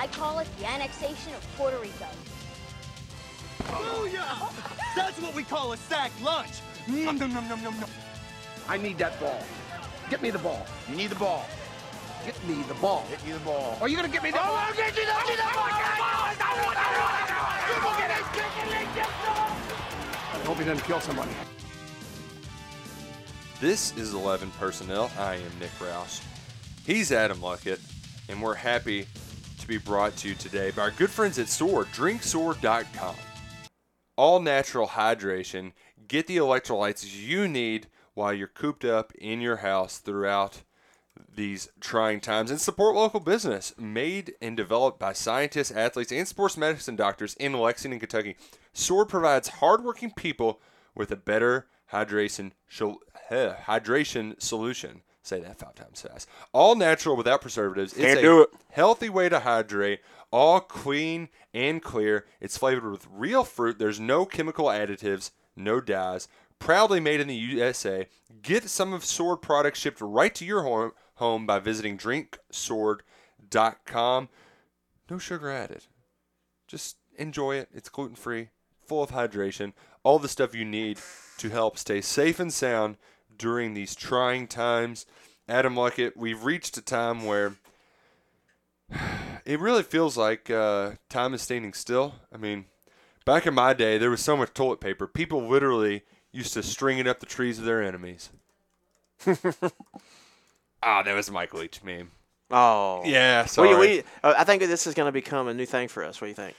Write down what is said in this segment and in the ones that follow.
I call it the annexation of Puerto Rico. Booyah! That's what we call a sack lunch. Nom, nom, nom, nom, nom, nom. I need that ball. Get me the ball. You need the ball. Get me the ball. Get you the ball. Are you gonna get me the ball? I'll get you the, get you the ball! I hope he doesn't kill somebody. This is 11 Personnel. I am Nick Roush. He's Adam Luckett, and we're happy to be brought to you today by our good friends at Sword, drinksword.com. All natural hydration. Get the electrolytes you need while you're cooped up in your house throughout these trying times and support local business made and developed by scientists, athletes, and sports medicine doctors in Lexington, Kentucky. Sword provides hardworking people with a better hydration eh, hydration solution. Say that five times fast. All natural without preservatives. It's Can't a do it. healthy way to hydrate. All clean and clear. It's flavored with real fruit. There's no chemical additives, no dyes. Proudly made in the USA. Get some of Sword products shipped right to your home, home by visiting drinksword.com. No sugar added. Just enjoy it. It's gluten free, full of hydration, all the stuff you need to help stay safe and sound during these trying times. Adam Luckett, we've reached a time where it really feels like uh, time is standing still. I mean, back in my day, there was so much toilet paper. People literally used to string it up the trees of their enemies. Ah, that was a Mike Leach meme. Oh. Yeah, We, sorry. we, uh, I think this is going to become a new thing for us. What do you think?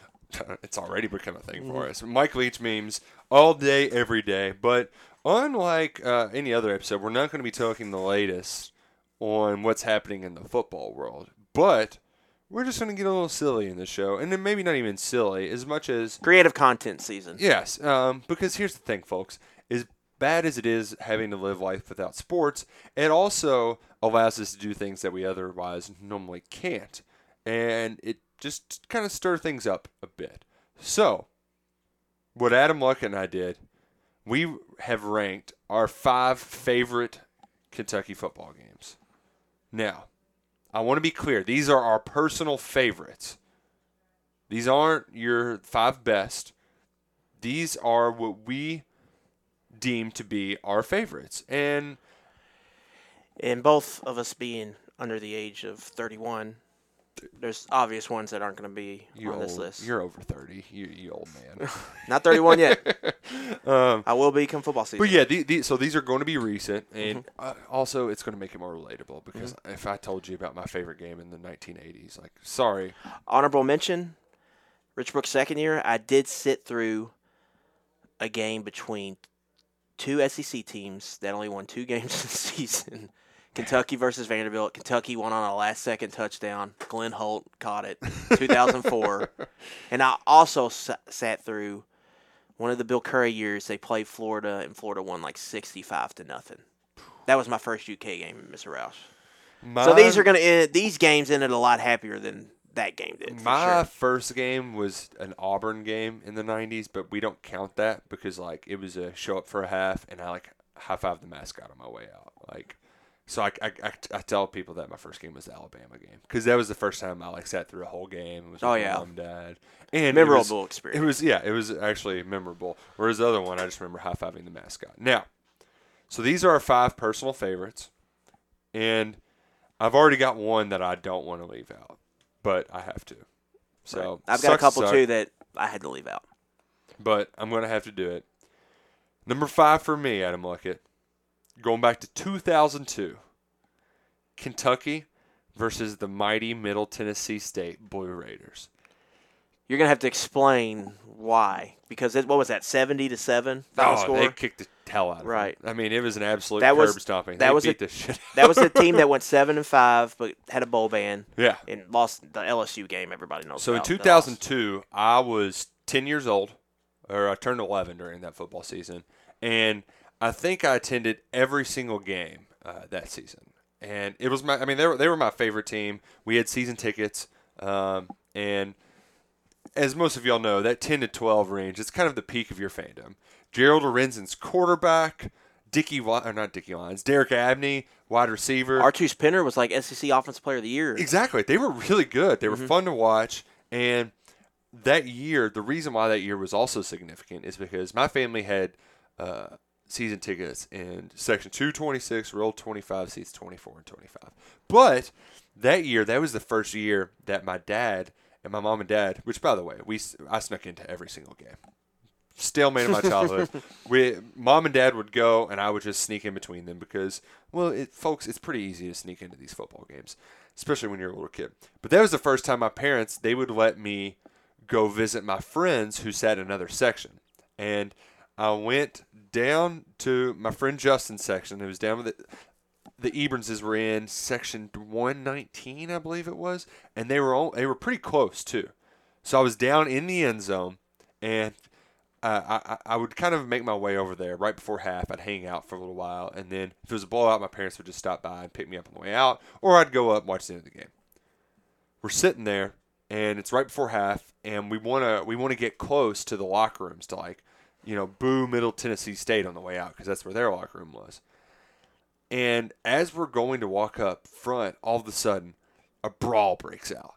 it's already become a thing for us. Mike Leach memes all day, every day. But unlike uh, any other episode, we're not going to be talking the latest on what's happening in the football world. But we're just going to get a little silly in the show, and then maybe not even silly as much as Creative content season. Yes, um, because here's the thing, folks. As bad as it is having to live life without sports, it also allows us to do things that we otherwise normally can't. And it just kind of stir things up a bit. So, what Adam Luck and I did, we have ranked our five favorite Kentucky football games. Now, I want to be clear. These are our personal favorites. These aren't your five best. These are what we deem to be our favorites. And And both of us being under the age of 31, there's obvious ones that aren't going to be you on old, this list. you're over 30. You, you old man. Not 31 yet. um, I will be come football season. but yeah, the, the, so these are going to be recent. And Mm-hmm. uh, also, it's going to make it more relatable because if I told you about my favorite game in the 1980s, like, sorry. Honorable mention Rich Brooks' second year, I did sit through a game between two SEC teams that only won two games in the season. Kentucky versus Vanderbilt. Kentucky won on a last second touchdown. Glenn Holt caught it, 2004. and I also sa- sat through one of the Bill Curry years. They played Florida, and Florida won like 65 to nothing. That was my first UK game, Mr. Roush. So these are gonna end, these games ended a lot happier than that game did. My sure. first game was an Auburn game in the '90s, but we don't count that because like it was a show up for a half, and I like high five the mascot on my way out. Like, so I, I, I, I tell people that my first game was the Alabama game because that was the first time I like sat through a whole game. It was Oh, yeah. mom and dad, and it Memorable was- experience. It was yeah, it was actually memorable. Whereas the other one, I just remember high fiving the mascot. Now, so these are our five personal favorites, and I've already got one that I don't want to leave out, but I have to. So Right. I've got a couple suck, too that I had to leave out. but I'm gonna have to do it. Number five for me, Adam Luckett, going back to 2002, Kentucky versus the mighty Middle Tennessee State Blue Raiders. You're gonna have to explain why because it, what was that seventy to seven final oh, score? they kicked the hell out of Right. I mean, it was an absolute That curb was- stomping. that they was beat a-. That was team that went seven and five, but had a bowl ban yeah. and lost the LSU game. Everybody knows. So in about. Lost. 2002, I was 10 years old, or I turned 11 during that football season, and I think I attended every single game uh, that season. And it was my, I mean, they were, they were my favorite team. We had season tickets, um, and as most of y'all know, that 10 to 12 range, it's kind of the peak of your fandom. Gerald Lorenzen's quarterback, Dickie, Wy- or not Dickie Lyons, Derek Abney, wide receiver. Artose Pinner was like SEC Offensive Player of the Year. Exactly. They were really good. They were Mm-hmm. fun to watch. And that year, the reason why that year was also significant is because my family had uh, season tickets in section 226, row 25, seats 24 and 25. But that year, that was the first year that my dad and my mom and dad, which by the way, we I snuck into every single game. Stalemate in my childhood. we mom and dad would go, and I would just sneak in between them because, well, it, folks, it's pretty easy to sneak into these football games, especially when you're a little kid. But that was the first time my parents they would let me go visit my friends who sat in another section, and I went down to my friend Justin's section. It was down with the the Ebronses were in section 119, I believe it was, and they were all, they were pretty close too. So I was down in the end zone, and uh, I, I I would kind of make my way over there right before half. I'd hang out for a little while, and then if it was a blowout, my parents would just stop by and pick me up on the way out, or I'd go up and watch the end of the game. We're sitting there, and it's right before half, and we wanna we wanna get close to the locker rooms to like, you know, boo Middle Tennessee State on the way out because that's where their locker room was. And as we're going to walk up front, all of a sudden, a brawl breaks out.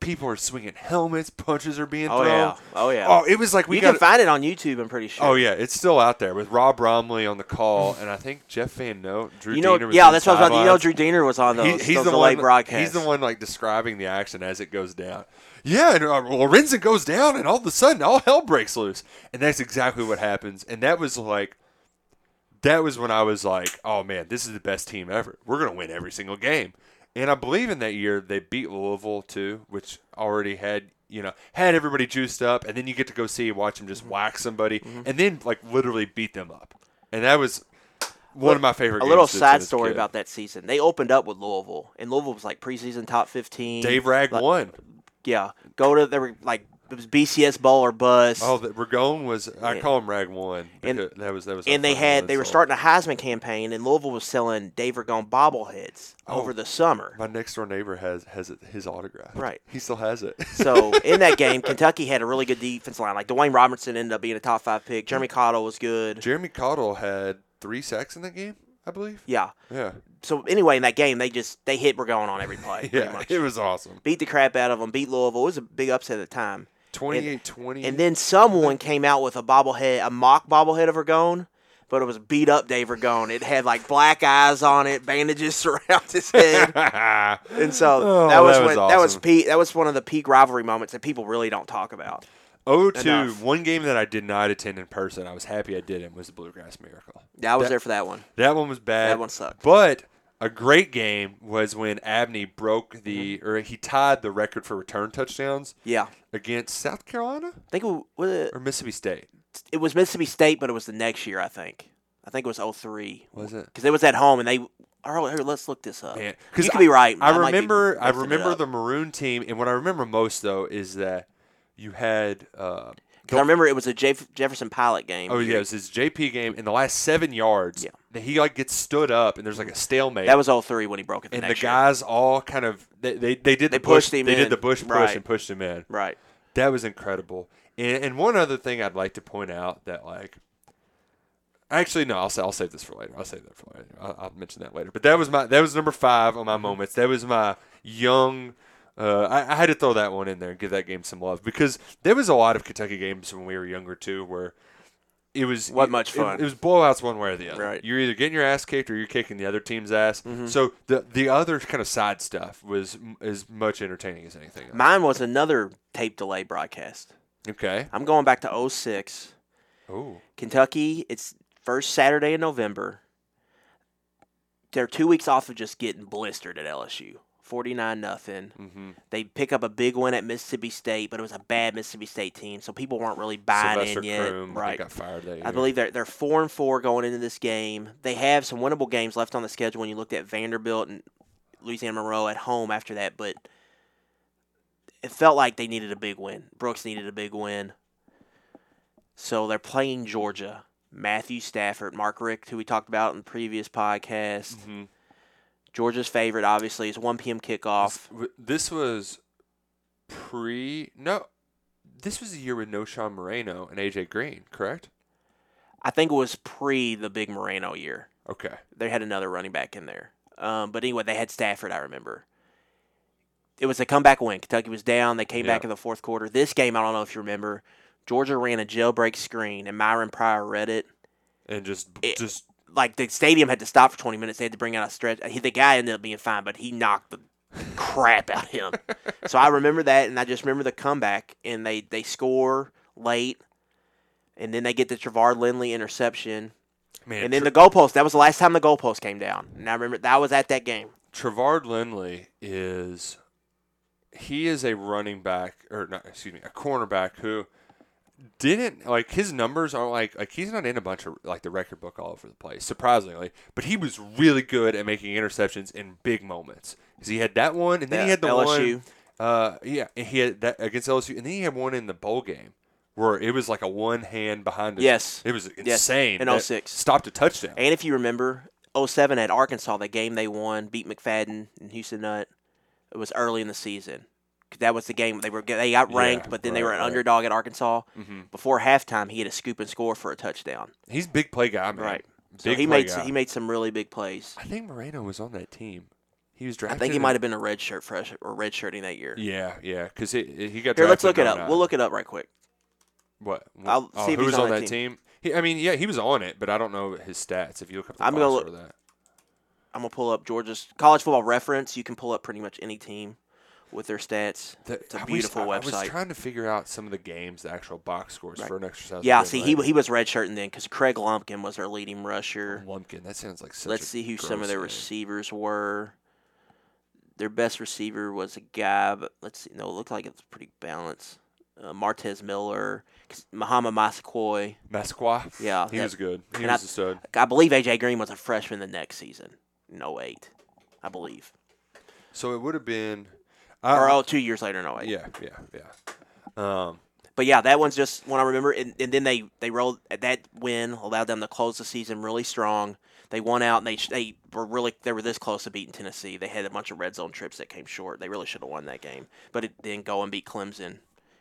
People are swinging helmets, punches are being Oh thrown. yeah. Oh yeah. Oh, it was like we you got. can find it on YouTube. I'm pretty sure. Oh yeah, it's still out there with Rob Bromley on the call, and I think Jeff Van Note, Drew You know, Diener was yeah, that's what I was about. You know. Drew Deener was on those. He- he's those the one. broadcasts. He's the one like describing the action as it goes down. Yeah, and uh, Lorenzen goes down, and all of a sudden, all hell breaks loose, and that's exactly what happens. And that was like, that was when I was like, oh man, this is the best team ever. We're gonna win every single game. And I believe in that year they beat Louisville too, which already had you know had everybody juiced up, and then you get to go see and watch them Mm-hmm. just whack somebody, and then like literally beat them up, and that was one of my favorite. a little to- to story kid. about that season. They opened up with Louisville, and Louisville was like preseason top 15. Dave Rag Like, won. Yeah, go to they were like it was BCS bowl or bust. Oh, the Ragone was. I Yeah. call him Rag One. And- that was that was. and they had they were starting a Heisman campaign, and Louisville was selling Dave Ragone bobbleheads Oh. over the summer. My next door neighbor has has it, his autograph. Right. He still has it. So in that game, Kentucky had a really good defense line. Like Dewayne Robertson ended up being a top five pick. Jeremy Cottle was good. Jeremy Cottle had three sacks in that game, I believe. Yeah. Yeah. So anyway, in that game, they just they hit Ragone on every play. pretty Yeah. much. It was awesome. beat the crap out of them. Beat Louisville. It was a big upset at the time. 28-20. And then someone came out with a bobblehead, a mock bobblehead of Ragone, but it was beat up Dave Ragone. It had like black eyes on it, bandages around his head, and so Oh, that was that was when that was peak. That was one of the peak rivalry moments that people really don't talk about. Oh, two. One game that I did not attend in person. I was happy I didn't. Was the Bluegrass Miracle. Yeah, I was That- there for that one. That one was bad. That one sucked. But a great game was when Abney broke the, or he tied the record for return touchdowns Yeah, against South Carolina I think it was, it, or Mississippi State. it was Mississippi State, but it was the next year. I think. I think it was 03. Was it? Because it was at home, and they. Oh, here, let's look this up. Man, you could be right. I, be remember. I remember the maroon team, and what I remember most though is that you had. Uh, I remember it was a Jeff- Jefferson Pilot game. oh yeah, it was his JP game in the last seven yards. Yeah. that he like gets stood up, and there's like a stalemate. That was all 03 when he broke it. The and the next year. guys all kind of they they, they did They the push, pushed him They did in. the bush push Right. and pushed him in. Right. That was incredible. And, and one other thing I'd like to point out that like, actually no, I'll say I'll save this for later. I'll save that for later. I'll, I'll mention that later. But that was my that was number five on my mm-hmm. moments. That was my young. Uh, I, I had to throw that one in there and give that game some love because there was a lot of Kentucky games when we were younger too where it was Wasn't much fun. It, was blowouts one way or the other. Right. Mm-hmm. You're either getting your ass kicked or you're kicking the other team's ass. So the the other kind of side stuff was m- as much entertaining as anything. Else. Mine was another tape delay broadcast. Okay. I'm going back to 06. Oh. Kentucky, it's first Saturday in November. They're two weeks off of just getting blistered at LSU. 49 nothing. Mm-hmm. They pick up a big win at Mississippi State, but it was a bad Mississippi State team, so people weren't really buying Sylvester in yet. Croom, right. Got fired. I believe they're they're four and four going into this game. They have some winnable games left on the schedule when you looked at Vanderbilt and Louisiana Monroe at home after that, but it felt like they needed a big win. Brooks needed a big win. So they're playing Georgia. Matthew Stafford, Mark Richt, who we talked about in the previous podcast. Mhm. Georgia's favorite, obviously, is 1 p.m. kickoff. This was pre. No, this was the year with no Knowshon Moreno and AJ Green, correct? I think it was pre the big Moreno year. Okay. they had another running back in there. Um, but anyway, they had Stafford. I remember. It was a comeback win. Kentucky was down. They came back in the fourth quarter. This game, I don't know if you remember. Georgia ran a jailbreak screen, and Myron Pryor read it. And just, It- just Like the stadium had to stop for 20 minutes. They had to bring out a stretch. He, the guy ended up being fine, but he knocked the crap out of him. so I remember that, and I just remember the comeback. And they they score late, and then they get the Trevard Lindley interception. man. And then Tre- the goalpost. That was the last time the goalpost came down. And I remember that was at that game. Trevard Lindley is he is a running back or not excuse me a cornerback who didn't like his numbers aren't like like he's not in a bunch of like the record book all over the place surprisingly but he was really good at making interceptions in big moments because he had that one and then he had the LSU. one uh yeah and he had that against LSU and then he had one in the bowl game where it was like a one hand behind his, Yes. it was Yes, insane in that 06. stopped a touchdown And if you remember, 07 at Arkansas, the game they won, beat McFadden and Houston Nutt. It was early in the season. That was the game they were they got Yeah, ranked, but then they were an right. underdog at Arkansas. Mhm. Before halftime, he had a scoop and score for a touchdown. he's big play guy man Right. big So he play made guy. he made some really big plays. I think Moreno was on that team. He was drafted. I think he might have been a red shirt fresh or red shirting that year. Yeah, yeah, because he, he got. Here, let's look it up. 09. We'll look it up right quick. What? I'll oh, see if who he's was on on that that team? He, I mean, yeah, he was on it, but I don't know his stats. If you look up the I'm gonna for look- that. I'm gonna pull up Georgia's college football reference. You can pull up pretty much any team with their stats. That- it's a I beautiful I, I was trying to figure out some of the games, the actual box scores Right. for an exercise. Yeah, see, he he was redshirting then because Kregg Lumpkin was their leading rusher. Lumpkin. That sounds like such. Let's see who some of their name. receivers were. Their best receiver was a guy, but let's see. No, it looked like it was pretty balanced. Uh, Martrez Milner, Mohamed Massaquoi. Masqua. Yeah, he that- was good. He I- was a stud. I believe AJ Green was a freshman the next season, in 08, I believe. So it would have been. Or I- oh, two years later in 08. yeah, yeah, yeah. Um, But yeah, that one's just one I remember. And, and then they they rolled that win allowed them to close the season really strong. They won out and they they were really they were this close to beating Tennessee. They had a bunch of red zone trips that came short. They really should have won that game, but it didn't go and beat Clemson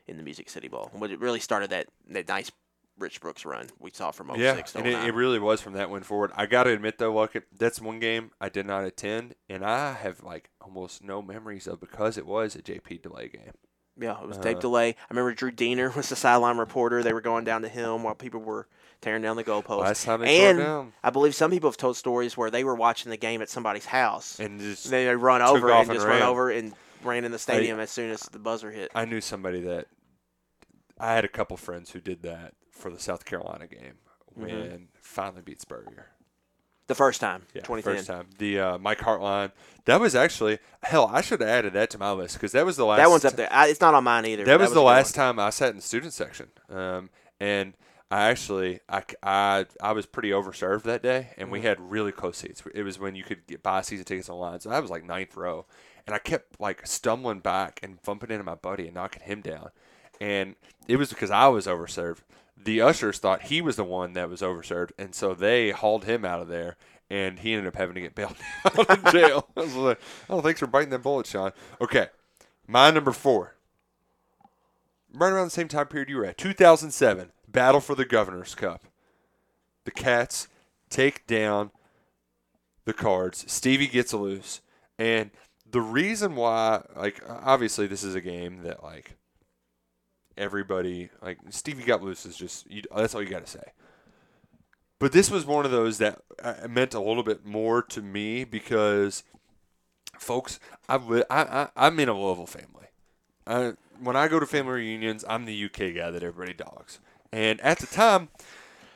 in the Music City Bowl. But it really started that that nice Rich Brooks run we saw from 06 Yeah, to and it, it really was from that win forward. I got to admit though, look, that's one game I did not attend, and I have like almost no memories of because it was a JP delay game. Yeah, it was Uh, tape delay. I remember Drew Deener was the sideline reporter. They were going down to him while people were tearing down the goalpost. Last time they tore and down. I believe some people have told stories where they were watching the game at somebody's house. And just they they run over and and just ran. run over and ran in the stadium as soon as the buzzer hit. I knew somebody that I had a couple friends who did that for the South Carolina game Mm-hmm. when finally beat Spurrier. The first time, Yeah, 2010. first time. The uh, Mike Hartline. That was actually hell. I should have added that to my list because that was the last. That one's up there. I, it's not on mine either. That but was a the last one. time I sat in the student section, um, and I actually I, I, I was pretty overserved that day, and Mm-hmm. we had really close seats. It was when you could get buy season tickets online, so I was like ninth row, and I kept like stumbling back and bumping into my buddy and knocking him down, and it was because I was overserved. The ushers thought he was the one that was overserved, and so they hauled him out of there. And he ended up having to get bailed out of jail. I was like, "Oh, thanks for biting that bullet, Sean." Okay, my number four right around the same time period you were at 2007 battle for the governor's cup the cats take down the cards stevie gets loose and the reason why like obviously this is a game that like everybody like stevie got loose is just you, that's all you got to say but this was one of those that uh, meant a little bit more to me because folks li- I, I, i'm in a louisville family I, when I go to family reunions, I'm the UK guy that everybody dogs. And at the time,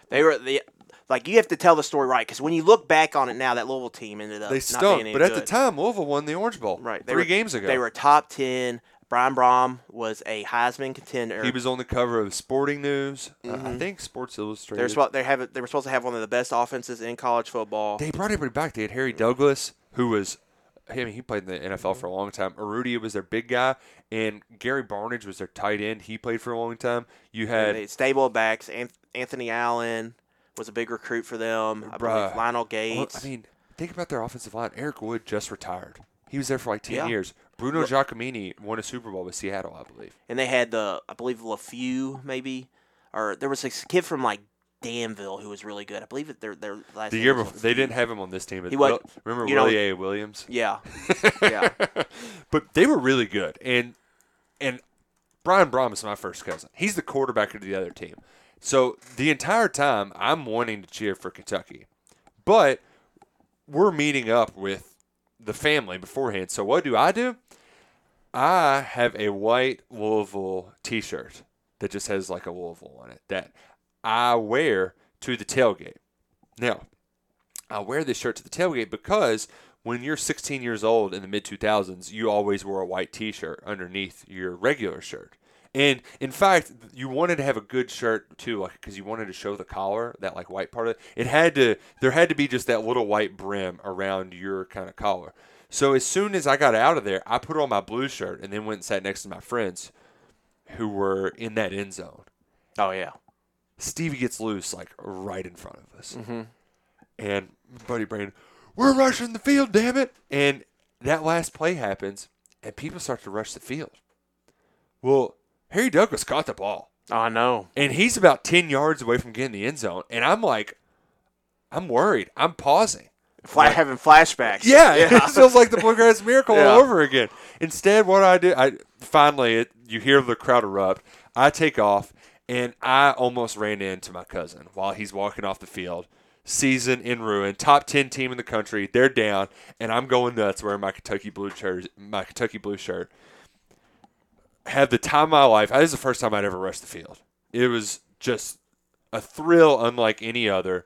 They were the Like you have to tell the story right because when you look back on it now, that Louisville team ended up They stunk, but at the time, Louisville won the Orange Bowl. right, they three were, games ago. they were top ten. Brian Brohm was a Heisman contender. He was on the cover of Sporting News. Uh, I think Sports Illustrated. they were, supposed, they, have, they were supposed to have one of the best offenses in college football. They brought everybody back. They had Harry Douglas, who was, I mean, he played in the NFL for a long time. Urrutia was their big guy, and Gary Barnidge was their tight end. He played for a long time. You had stable backs. Anthony Allen was a big recruit for them. I believe. Lionel Well, Gates. I mean, think about their offensive line. Eric Wood just retired. He was there for like 10 Yeah. years. Breno Giacomini won a Super Bowl with Seattle, I believe. and they had the, I believe, LaFew maybe, or there was a kid from like Danville who was really good. I believe that their their last The year was before, they didn't have him on this team. He wa- Will- remember you know- Willie A. Williams? Yeah, yeah. but they were really good. And and Brian Brohm is my first cousin. He's the quarterback of the other team. So the entire time I'm wanting to cheer for Kentucky. But we're meeting up with the family beforehand. So what do I do? I have a white Louisville t-shirt that just has like a Louisville on it that I wear to the tailgate. Now, I wear this shirt to the tailgate because when you're 16 years old in the mid 2000s, you always wore a white T-shirt underneath your regular shirt. And in fact, you wanted to have a good shirt too, like because you wanted to show the collar, that like white part of it. It had to, there had to be just that little white brim around your kind of collar. So as soon as I got out of there, I put on my blue shirt and then went and sat next to my friends who were in that end zone. Oh yeah. Stevie gets loose like right in front of us. Mm-hmm. And Buddy Brandon, we're rushing the field, damn it. And that last play happens, and people start to rush the field. Well, Harry Douglas caught the ball, I know. and he's about 10 yards away from getting the end zone. And I'm like, I'm worried. I'm pausing. Fla- having flashbacks. Yeah, it feels like the Bluegrass Miracle Yeah. all over again. Instead, what I do, I finally it, you hear the crowd erupt. I take off, and I almost ran into my cousin while he's walking off the field. Season in ruin, top ten team in the country. They're down, and I'm going nuts wearing my Kentucky blue shirt. My Kentucky blue shirt. Had the time of my life. This is the first time I'd ever rushed the field. It was just a thrill unlike any other.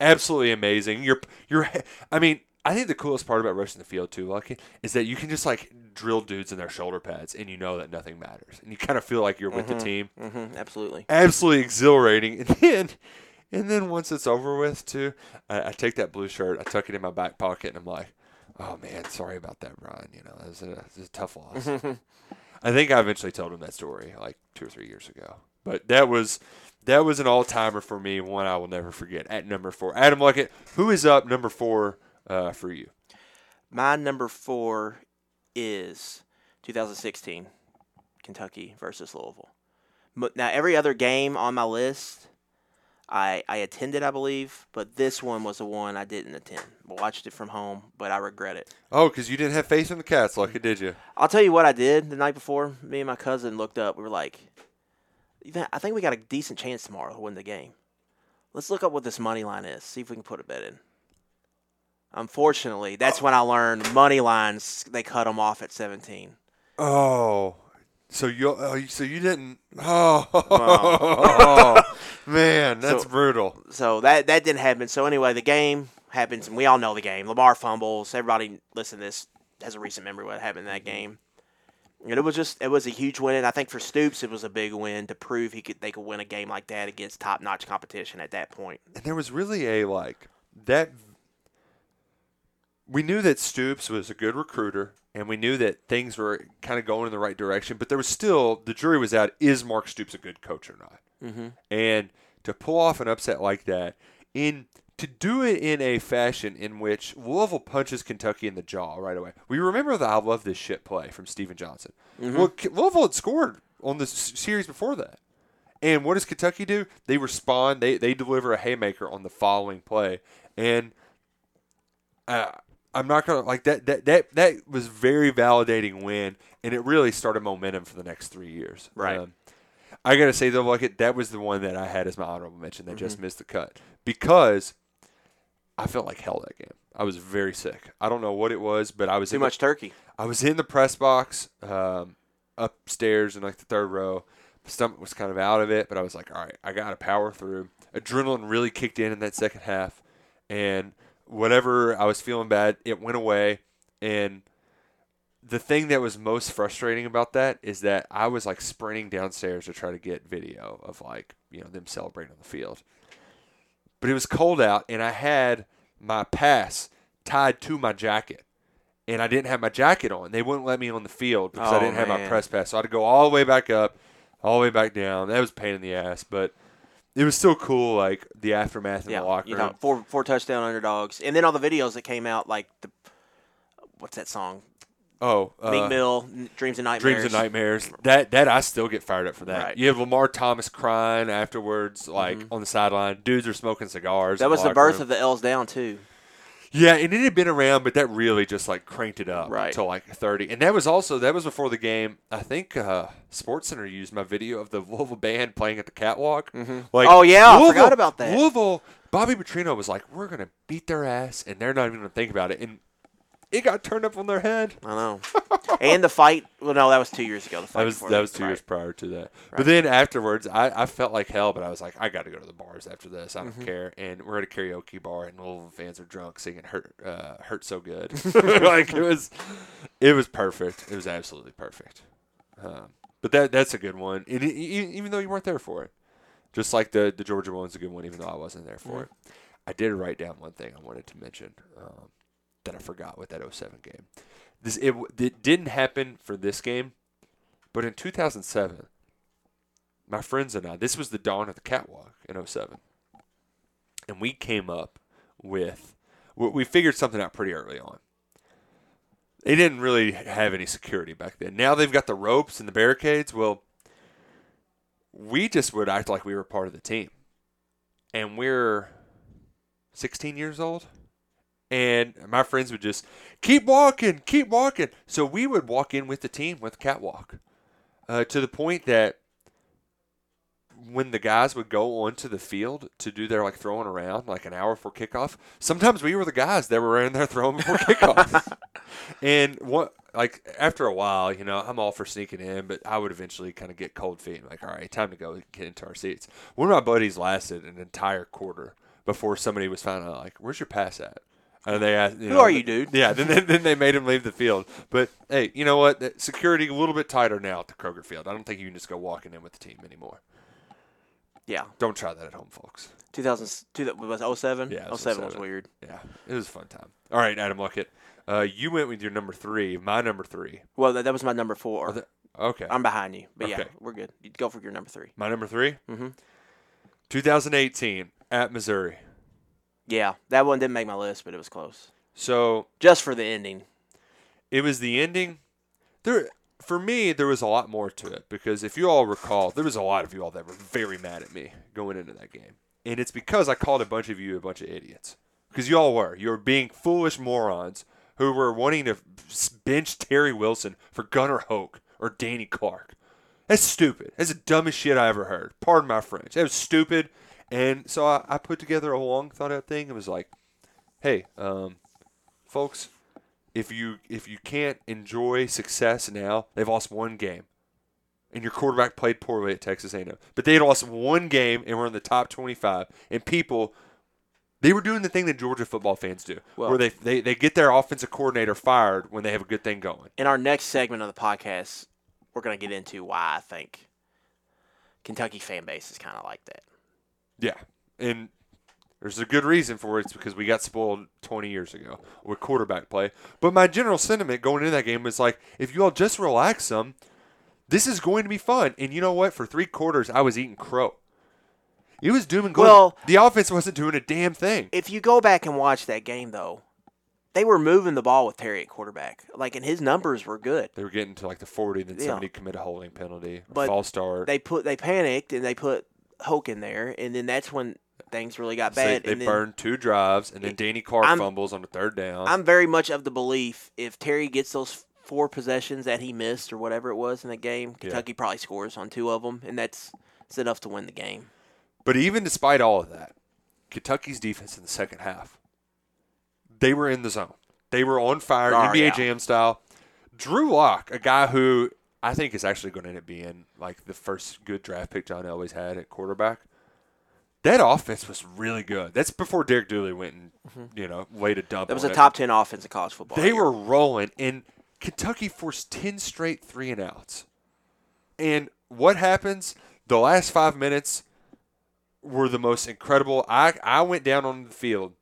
Absolutely amazing. You're you're I mean, I think the coolest part about rushing the field too, Lucky, is that you can just like drill dudes in their shoulder pads and you know that nothing matters. And you kind of feel like you're with the team. hmm absolutely. Absolutely exhilarating. And then and then once it's over with too, I, I take that blue shirt, I tuck it in my back pocket and I'm like, Oh man, sorry about that, Brian. You know, it was a, it was a tough loss. I think I eventually told him that story like two or three years ago. But that was that was an all timer for me, one I will never forget. At number four, Adam Luckett, who is up number four uh, for you? My number four is 2016 Kentucky versus Louisville. Now every other game on my list, I I attended, I believe, but this one was the one I didn't attend. Watched it from home, but I regret it. Oh, because you didn't have faith in the Cats, Luckett, did you? I'll tell you what I did the night before. Me and my cousin looked up. We were like, I think we got a decent chance tomorrow to win the game. Let's look up what this money line is. See if we can put a bet in. Unfortunately, that's when I learned money lines. They cut them off at 17. Oh, so you oh, so you didn't? Oh, man, that's So- brutal. So that that didn't happen. So anyway, the game happens, and we all know the game. Lamar fumbles. Everybody listen to this has a recent memory of what happened in that mm-hmm. game. And it was just it was a huge win, and I think for Stoops it was a big win to prove he could they could win a game like that against top notch competition at that point. And there was really a like that. We knew that Stoops was a good recruiter, and we knew that things were kind of going in the right direction. But there was still the jury was out: is Mark Stoops a good coach or not? Mm-hmm. And to pull off an upset like that, in to do it in a fashion in which Louisville punches Kentucky in the jaw right away. We remember the "I love this shit" play from Stephen Johnson. Well, Louisville had scored on the series before that. And what does Kentucky do? They respond. They they deliver a haymaker on the following play, and uh, I'm not gonna like that. That that that was very validating win, and it really started momentum for the next three years. Right. Um, I gotta say though, like it, that was the one that I had as my honorable mention that Mm-hmm. just missed the cut because I felt like hell that game. I was very sick. I don't know what it was, but I was Too in the- much turkey. I was in the press box um, upstairs in like the third row. Stomach was kind of out of it, but I was like, all right, I got to power through. Adrenaline really kicked in in that second half, and whatever I was feeling bad, it went away. And the thing that was most frustrating about that is that I was like sprinting downstairs to try to get video of like you know them celebrating on the field. But it was cold out, and I had my pass tied to my jacket, and I didn't have my jacket on. They wouldn't let me on the field because I Oh, didn't have my press pass, so I had to go all the way back up, all the way back down. That was a pain in the ass, but it was still cool. Like the aftermath in Yeah, the locker you room. four four touchdown underdogs, and then all the videos that came out, like the what's that song? oh, uh, Meek Mill, Dreams and Nightmares. Dreams and Nightmares. That that I still get fired up for that. Right. You have Lamar Thomas crying afterwards, like on the sideline. Dudes are smoking cigars. Mm-hmm. That was the locker birth room. of the L's down too. Yeah, and it had been around, but that really just like cranked it up Right. to like thirty. And that was also that was before the game. I think uh, Sports Center used my video of the Louisville band playing at the catwalk. Like, Oh, yeah, I forgot about that. Louisville. Bobby Petrino was like, "We're gonna beat their ass," and they're not even gonna think about it. And it got turned up on their head. I know. and the fight. Well, no, that was two years ago. The fight That was that was two right. years prior to that. Right. But then afterwards, I, I felt like hell. But I was like, I got to go to the bars after this. I don't Mm-hmm. care. And we're at a karaoke bar, and Louisville fans are drunk singing "Hurt uh, Hurt So Good." like it was, it was perfect. It was absolutely perfect. Um, but that that's a good one. And e- e- even though you weren't there for it, just like the the Georgia one's a good one, even though I wasn't there for Mm-hmm. it. I did write down one thing I wanted to mention um, that I forgot with that 07 game. This it, it didn't happen for this game, but in 2007, my friends and I, this was the dawn of the catwalk in 07. And we came up with, we we figured something out pretty early on. They didn't really have any security back then. Now they've got the ropes and the barricades. Well, we just would act like we were part of the team. And we're 16 years old. And my friends would just keep walking, keep walking. So we would walk in with the team with catwalk uh, to the point that when the guys would go onto the field to do their like throwing around like an hour before kickoff, sometimes we were the guys that were in there throwing before kickoff. and what like after a while, you know, I'm all for sneaking in, but I would eventually kind of get cold feet. and like, all right, time to go get into our seats. One of my buddies lasted an entire quarter before somebody was finally like, "Where's your pass at?" And they asked, you Who know, are you, dude? Yeah, then, then then they made him leave the field. But hey, you know what? Security a little bit tighter now at the Kroger Field. I don't think you can just go walking in with the team anymore. Yeah, Don't try that at home, folks. 2000 two, that was 07? Yeah, it was 07 was weird. Yeah, it was a fun time. All right, Adam Luckett, uh, you went with your number three. My number three. Well, that, that was my number four. Okay, I'm behind you, but yeah, we're good. You go for your number three. my number 3 Mm-hmm. 2018 at Missouri. Yeah, that one didn't make my list, but it was close. So Just for the ending. it was the ending. There, for me, there was a lot more to it because if you all recall, there was a lot of you all that were very mad at me going into that game, and it's because I called a bunch of you a bunch of idiots. Because you all were, you were being foolish morons who were wanting to bench Terry Wilson for Gunnar Hoak or Danny Clark. That's stupid. That's the dumbest shit I ever heard. Pardon my French. That was stupid. And so I, I put together a long thought out thing. It was like, hey, um, folks, if you if you can't enjoy success now, they've lost one game, and your quarterback played poorly at Texas A&M. But they had lost one game and were in the top twenty-five. And people, they were doing the thing that Georgia football fans do, Well- where they, they they get their offensive coordinator fired when they have a good thing going. In our next segment of the podcast, we're going to get into why I think Kentucky fan base is kind of like that. Yeah, and there's a good reason for it. It's because we got spoiled 20 years ago with quarterback play. But my general sentiment going into that game was like, if you all just relax some, this is going to be fun. And you know what? For three quarters, I was eating crow. It was doom and gloom. Well- the offense wasn't doing a damn thing. If you go back and watch that game, though, they were moving the ball with Terry at quarterback. Like, and his numbers were good. They were getting to like the 40, then Yeah. somebody commit a holding penalty, But false start. They put they panicked and they put Hoak in there, and then that's when things really got So bad. they burned two drives, and then Danny Clark I'm- fumbles on the third down. I'm very much of the belief if Terry gets those four possessions that he missed or whatever it was in the game, Kentucky probably scores on two of them, and that's, that's enough to win the game. But even despite all of that, Kentucky's defense in the second half, they were in the zone. They were on fire, Oh, NBA yeah. Jam style. Drew Lock, a guy who I think it's actually going to end up being like the first good draft pick John Elway's had at quarterback. That offense was really good. That's before Derek Dooley went and mm-hmm. you know laid a dump. That was a top ten offense in college football. They were rolling, and Kentucky forced 10 straight three and outs. And what happens? The last five minutes were the most incredible. I, I went down on the field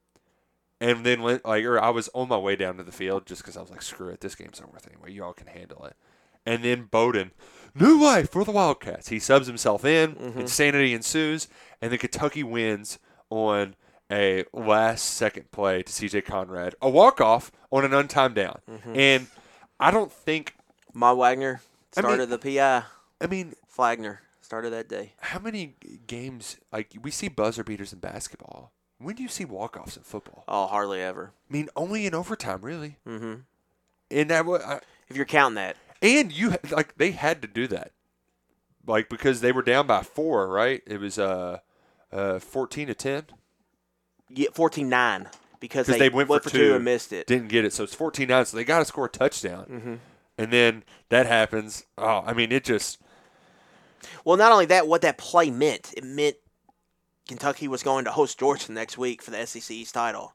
and then went, like, or I was on my way down to the field just because I was like, screw it, this game's not worth it anyway. Y'all can handle it. And then Bowden, new life for the Wildcats. He subs himself in, insanity ensues, and then Kentucky wins on a last second play to CJ Conrad, a walk off on an untimed down. And I don't think, Ma Wagner I mean- started the PI. I mean, Flagner started that day. how many games, like, we see buzzer beaters in basketball. When do you see walk offs in football? Oh, hardly ever. I mean, only in overtime, really. Mm-hmm. And that, I, If you're counting that, and you like they had to do that, like because they were down by four, right? It was uh, uh, fourteen to ten. yeah, 14-9 because 'Cause they, they went for two. two. and missed it. Didn't get it, so it's 14-9, So they got to score a touchdown, Mm-hmm. and then that happens. Oh, I mean, it just Well, not only that, what that play meant, it meant Kentucky was going to host Georgia next week for the SEC East title.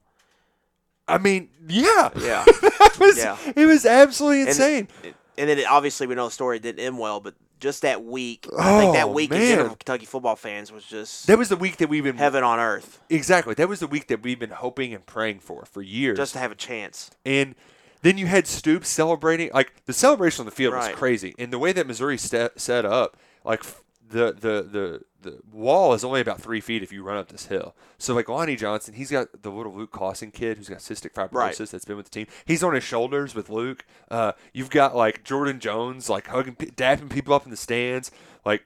I mean, yeah, Yeah. was, Yeah. It was absolutely insane. And then it, obviously we know the story didn't end well, but just that week, I think that Oh, week in general for Kentucky football fans was just that was the week that we've been heaven on earth, exactly. That was the week that we've been hoping and praying for for years. just to have a chance. And then you had Stoops celebrating. Like the celebration on the field Right. was crazy, and the way that Missouri sta set up, like f- the the the the wall is only about three feet if you run up this hill. So like Lonnie Johnson, he's got the little Luke Clausen kid who's got cystic fibrosis Right. that's been with the team. He's on his shoulders with Luke. Uh, you've got like Jordan Jones like hugging, dapping people up in the stands, like.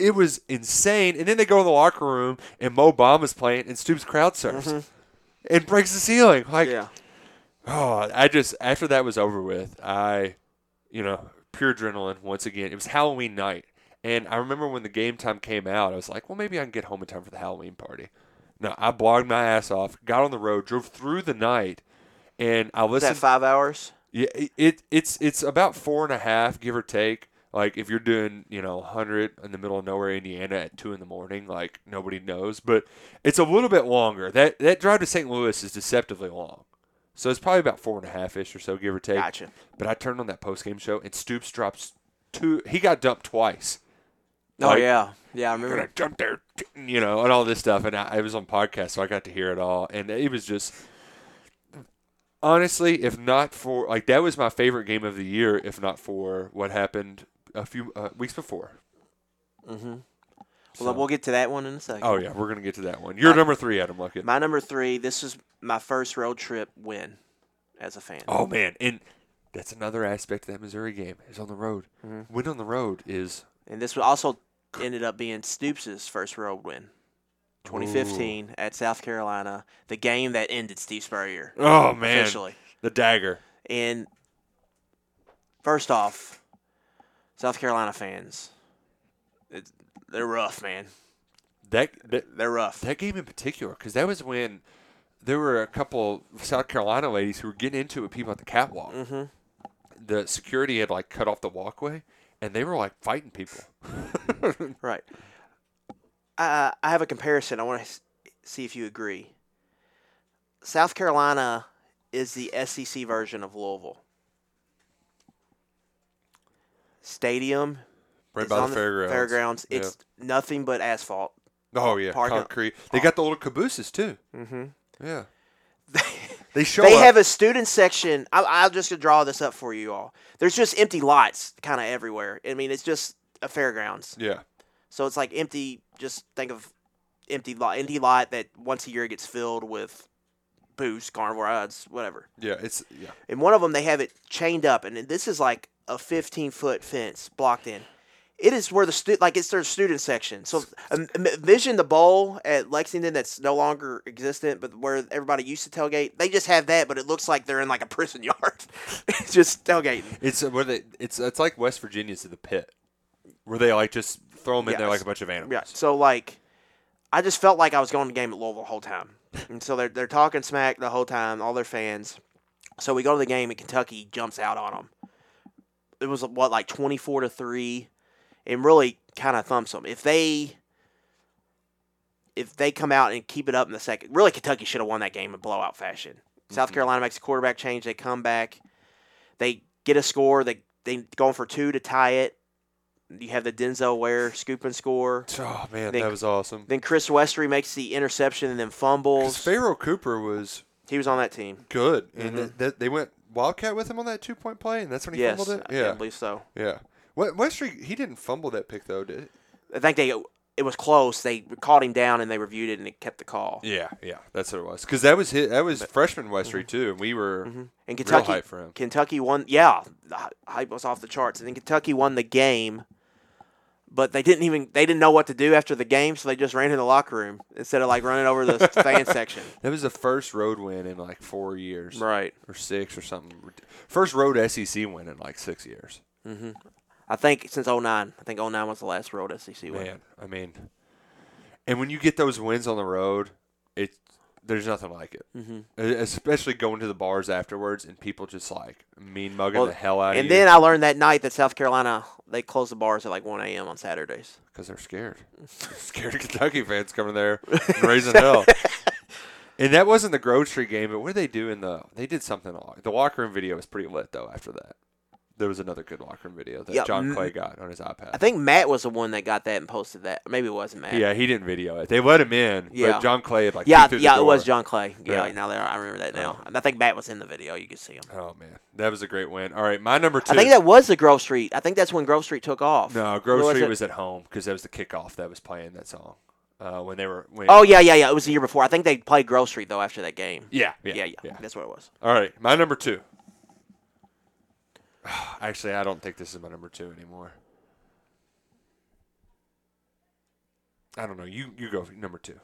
It was insane, and then they go in the locker room, and Mo Bamba's playing, and Stoops crowd surfs, and breaks the ceiling. Like, yeah. Oh, I just after that was over with, I, you know, pure adrenaline once again. It was Halloween night, and I remember when the game time came out, I was like, well, maybe I can get home in time for the Halloween party. No, I blogged my ass off, got on the road, drove through the night, and I Was that five hours? Yeah, it, it it's it's about four and a half, give or take. Like if you're doing, you know, 100 in the middle of nowhere, Indiana, at two in the morning, like nobody knows. But it's a little bit longer. That that drive to St. Louis is deceptively long, so it's probably about four and a half ish or so, give or take. Gotcha. But I turned on that post game show, and Stoops drops two. He got dumped twice. Oh Like, yeah, yeah. I remember. Gonna jump there, you know, and all this stuff. And I, I was on podcast, so I got to hear it all, and it was just honestly, if not for like that was my favorite game of the year, if not for what happened a few uh, weeks before. Mm-hmm. So- Well, we'll get to that one in a second. oh yeah, we're gonna get to that one. You're number three, Adam Luckett. My number three. This is my first road trip win as a fan. oh man, and that's another aspect of that Missouri game is on the road. Mm-hmm. Win on the road is And this was also ended up being Stoops' first road win. 2015 at South Carolina, the game that ended Steve Spurrier oh man, officially. the dagger. And first off, South Carolina fans, they're rough, man. That, that They're rough. that game in particular, because that was when there were a couple South Carolina ladies who were getting into it with people at the catwalk. Mm-hmm. The security had like cut off the walkway, and they were like fighting people. Right. I I have a comparison. I want to see if you agree. South Carolina is the SEC version of Louisville. Stadium right by the fairgrounds. fairgrounds. Yeah. It's nothing but asphalt. oh yeah, parking- concrete. They got the little cabooses too. Mm-hmm. Yeah, they show They up. have a student section. I, I'll just draw this up for you all. There's just empty lots kind of everywhere. I mean, it's just a fairgrounds. yeah, So it's like empty. Just think of empty lot, empty lot that once a year gets filled with booze, carnival rides, whatever. yeah. It's yeah. And one of them they have it chained up, and this is like a 15 foot fence blocked in. It is where the stu- like it's their student section. So um, envision the bowl at Lexington that's no longer existent, but where everybody used to tailgate. They just have that, but it looks like they're in like a prison yard. it's just tailgating. It's uh, where they, it's it's like West Virginia's to the pit, where they like just throw them in there Yes. like a bunch of animals. Yeah. So like, I just felt like I was going to game at Louisville the whole time, and so they're they're talking smack the whole time, all their fans. So we go to the game, and Kentucky jumps out on them. it was what like twenty four to three, and really kind of thumps them. If they if they come out and keep it up in the second, really Kentucky should have won that game in blowout fashion. Mm-hmm. South Carolina makes a quarterback change. They come back, they get a score. They they going for two to tie it. You have the Denzel Ware scoop and score. Oh man, Then- that was awesome. Then Chris Westry makes the interception and then fumbles. Pharoh Cooper was He was on that team. good, and Mhm. th- th- they went Wildcat with him on that two point play, and that's when he Yes, fumbled it. I Yeah, believe so. yeah. What Westry he didn't fumble that pick though, did? I think they it was close. They caught him down and they reviewed it and it kept the call. Yeah, yeah, that's what it was. Because that was his, that was freshman Westry too, and we were And real Kentucky hype for him. Kentucky won. Yeah, the hype was off the charts. And then Kentucky won the game, but they didn't even they didn't know what to do after the game, so they just ran in the locker room instead of like running over the fan section. That was the first road win in like four years, Right. or six or something. First road SEC win in like six years. Mm-hmm. I think since 09. I think 09 was the last road SEC win. Man, I mean, and when you get those wins on the road, there's nothing like it. Mm-hmm. Especially going to the bars afterwards and people just like mean mugging Well, the hell out of you. And then I learned that night that South Carolina they close the bars at like 1 a.m. on Saturdays. because they're scared. They're scared of Kentucky fans coming there and raising hell. And that wasn't the Grove Street game, but what did they do in the? They did something. The locker room video was pretty lit though. After that, there was another good locker room video that Yeah, John Clay got on his iPad. I think Matt was the one that got that and posted that. Maybe it wasn't Matt. yeah, he didn't video it. They let him in, Yeah. but John Clay had like Yeah, yeah, it was. John Clay. Yeah, Yeah. now that I remember that now. I think Matt was in the video. You could see him. Oh man, that was a great win. All right, my number two. I think that was the Grove Street. I think that's when Grove Street took off. no, Grove Or Street it- was at home because that was the kickoff that was playing that song uh, when they were. When, Oh yeah, yeah, yeah. It was the year before. I think they played Grove Street though after that game. yeah, yeah, Yeah, yeah. That's what it was. All right, my number two. Actually, I don't think this is my number two anymore. I don't know. You you go number two.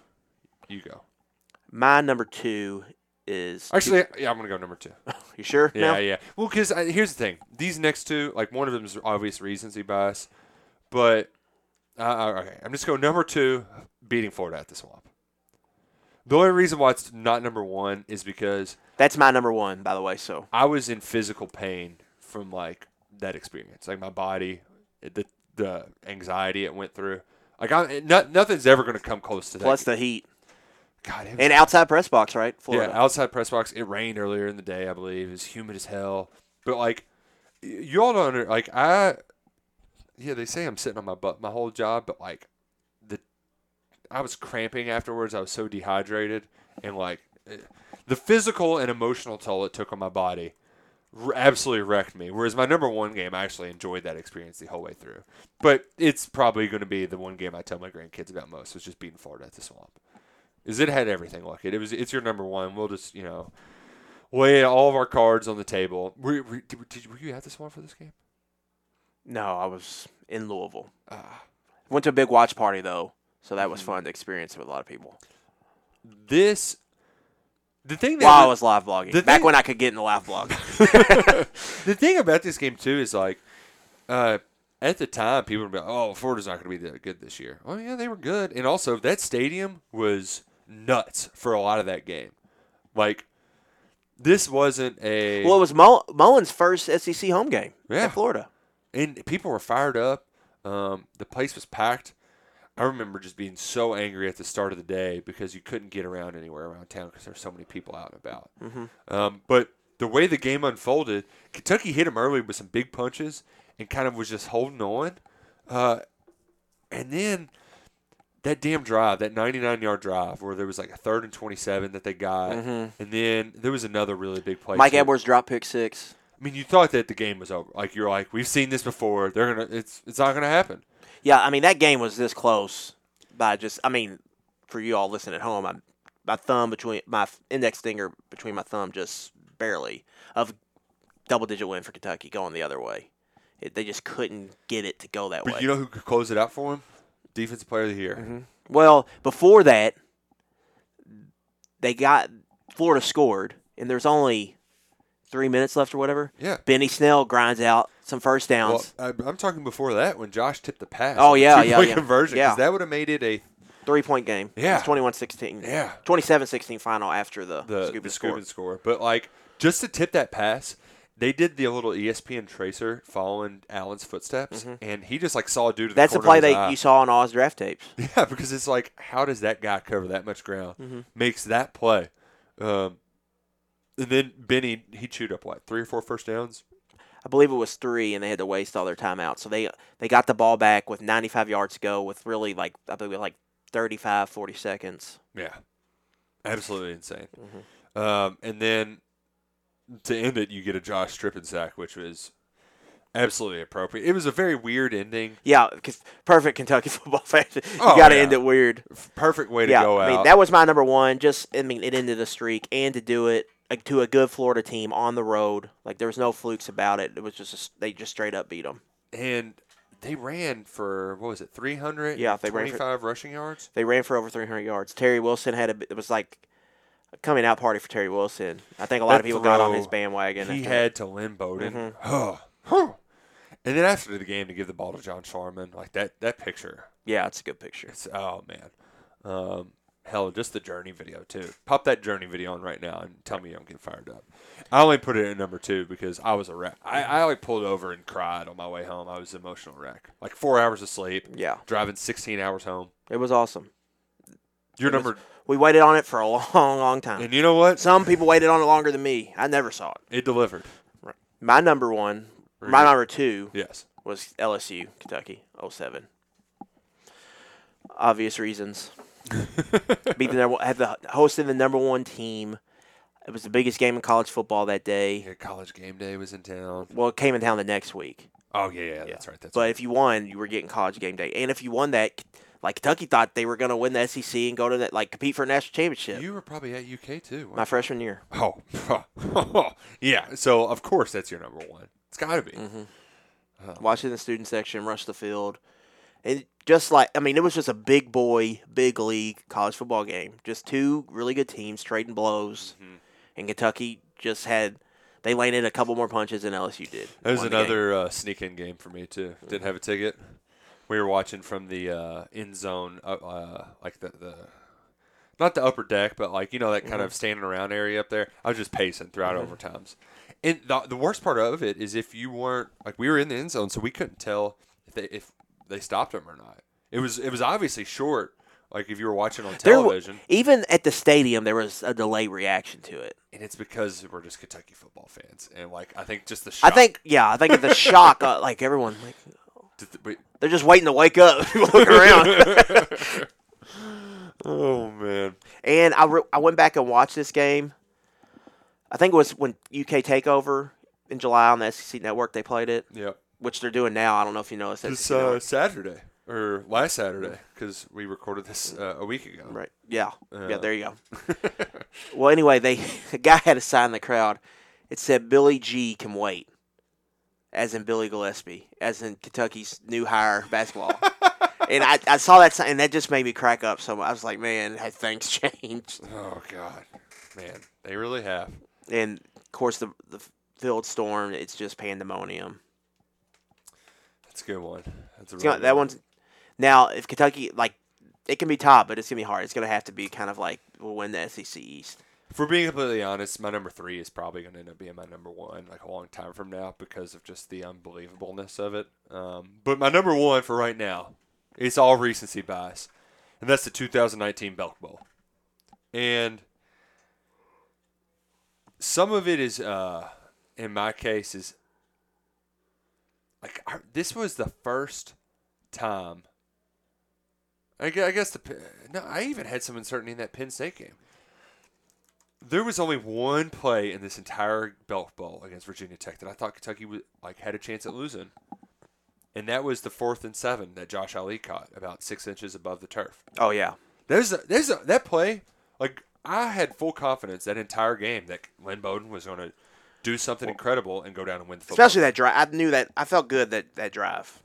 You go. My number two is. Actually, yeah, I'm gonna go number two. you sure? Yeah, now? yeah. Well, because here's the thing: these next two, like one of them is obvious recency bias, but uh, uh, okay, I'm just going number two, beating Florida at the Swamp. The only reason why it's not number one is because That's my number one, by the way. So I was in physical pain from like that experience, like my body, the the anxiety it went through. Like I, not, nothing's ever going to come close to that. plus the heat God, and outside press box, right? Florida. Yeah, outside press box. It rained earlier in the day, I believe. It was humid as hell. But like, you all don't under, like I. Yeah, they say I'm sitting on my butt my whole job, but like, the I was cramping afterwards. I was so dehydrated, and like, eh, the physical and emotional toll it took on my body absolutely wrecked me. Whereas my number one game, I actually enjoyed that experience the whole way through. But it's probably going to be the one game I tell my grandkids about most. Was just beating Florida at the Swamp is it had everything like it. It was it's your number one. We'll just you know lay all of our cards on the table. Were, were, did, did, were you at this one for this game? No, I was in Louisville. Ah. Went to a big watch party though, so that was Mm. fun to experience with a lot of people. This the thing that While I was live blogging, back when I could get in the live blog. the thing about this game too is like uh, at the time people were like, "Oh, Florida's not going to be that good this year." Oh yeah, they were good, and also that stadium was nuts for a lot of that game. Like this wasn't a well, it was Mull- Mullen's first SEC home game Yeah. in Florida. and people were fired up. Um, the place was packed. I remember just being so angry at the start of the day because you couldn't get around anywhere around town because there's so many people out and about. Um, but the way the game unfolded, Kentucky hit them early with some big punches and kind of was just holding on. Uh, and then that damn drive, that 99 yard drive, where there was like a third and 27 that they got, and then there was another really big play. Mike too. Edwards drop pick six. I mean, you thought that the game was over. Like you're like, we've seen this before. They're gonna. It's it's not gonna happen. Yeah, I mean that game was this close by just. I mean, for you all listening at home, I, my thumb between my index finger between my thumb just barely of double digit win for Kentucky going the other way. It, they just couldn't get it to go that way. But way. you know who could close it out for him? Defensive Player of the Year. Mm-hmm. Well, before that, they got Florida scored, and there's only three minutes left or whatever. Yeah. Benny Snell grinds out some first Well, downs, I, I'm talking before that when Josh tipped the pass. Oh, yeah, yeah, yeah. conversion Yeah. because that would have made it a three point game. Yeah. It's 21-16. Yeah. 27-16 final after the, the scoop the scoop score. and score. But like just to tip that pass they did the little ESPN tracer following Allen's footsteps, and he just like saw a dude. At That's the play that you saw on Oz draft tapes. Yeah, because it's like, how does that guy cover that much ground? Mm-hmm. Makes that play. Um, and then Benny, he chewed up what three or four first downs. I believe it was three, and they had to waste all their timeouts. So they they got the ball back with 95 yards to go, with really like I believe like 35, 40 seconds. Yeah, absolutely insane. Mm-hmm. Um, and then to end it, you get a Josh Strippen sack, which was absolutely appropriate. It was a very weird ending. Yeah, because perfect Kentucky football fan. you Oh, got to yeah. end it weird. Perfect way to yeah, go I mean out. that was my number one. Just I mean it ended the streak, and to do it to a good Florida team on the road, like there was no flukes about it. It was just a they just straight up beat them. and they ran for what was it, three hundred? Yeah, they ran for- rushing yards. They ran for over 300 yards. Terry Wilson had a it was like a coming out party for Terry Wilson. I think a lot That of people got on his bandwagon. He had to Lynn Bowden. Mhm. Oh, and then after the game to give the ball to John Schlarman, like that that picture. Yeah, it's a good picture. It's oh man, um, hell, just the journey video too. Pop that journey video on right now and tell me you don't get fired up. I only put it in number two because I was a wreck. I, I like pulled over and cried on my way home. I was an emotional wreck. Like four hours of sleep. Yeah. Driving 16 hours home. It was awesome. Your It was- number, We waited on it for a long, long time. and you know what? Some people waited on it longer than me. I never saw it. It delivered. My number one, my number two Yes. was LSU, Kentucky, 07. Obvious reasons. Beat the number, had the hosted the number one team. It was the biggest game in college football that day. Yeah, college game day was in town. Well, it came in town the next week. Oh yeah, yeah, that's right. That's but right. if you won, you were getting college game day, and if you won that, like Kentucky thought they were going to win the SEC and go to that, like compete for a national championship. you were probably at UK too. my freshman year. Oh, yeah. So of course that's your number one. It's got to be. Mm-hmm. Watching the student section rush the field, and just like I mean, it was just a big boy, big league college football game. Just two really good teams trading blows, Mm-hmm. and Kentucky just had they landed a couple more punches than LSU did. That was Won the game. another uh, sneak-in game for me too. Didn't have a ticket. We were watching from the uh, end zone, uh, uh, like the, the not the upper deck, but like you know that kind Mm-hmm. of standing around area up there. I was just pacing throughout overtimes. And the, the worst part of it is if you weren't like we were in the end zone, so we couldn't tell if they if they stopped him or not. It was it was obviously short. Like if you were watching on There television, even at the stadium, there was a delay reaction to it. and it's because we're just Kentucky football fans, and like I think just the I shock. think, yeah, I think the shock, uh, like everyone, like wait. they're just waiting to wake up. Looking around. oh man, And I, re- I went back and watched this game. I think it was when UK Takeover in July on the SEC Network. They played it, yep. Which they're doing now. I don't know if you know this. This uh, Saturday or last Saturday because we recorded this uh, a week ago. right? Yeah, yeah. Uh, There you go. well, anyway, they a guy had a sign in the crowd. It said Billy G can wait, as in Billy Gillispie, as in Kentucky's new hire basketball. and I, I saw that sign, and that just made me crack up. So I was like, man, have things changed? Oh God, man, they really have. and of course the the field storm. It's just pandemonium. That's a good one. That's a It's gonna- that one. one's now if Kentucky like it can be top, but it's gonna be hard. It's gonna have to be kind of like we'll win the SEC East. If we're being completely honest, my number three is probably going to end up being my number one, like a long time from now, because of just the unbelievableness of it. Um, but my number one for right now, it's all recency bias, and that's the 2019 Belk Bowl. And some of it is, uh, in my case, is like I, this was the first time. I gue- I guess the no, I even had some uncertainty in that Penn State game. There was only one play in this entire Belk Bowl against Virginia Tech that I thought Kentucky would like had a chance at losing, and that was the fourth and seven that Josh Ali caught about six inches above the turf. Oh yeah, There's a, there's a, that play. Like I had full confidence that entire game that Lynn Bowden was going to do something incredible and go down and win the football. especially that drive. I knew that. I felt good that that drive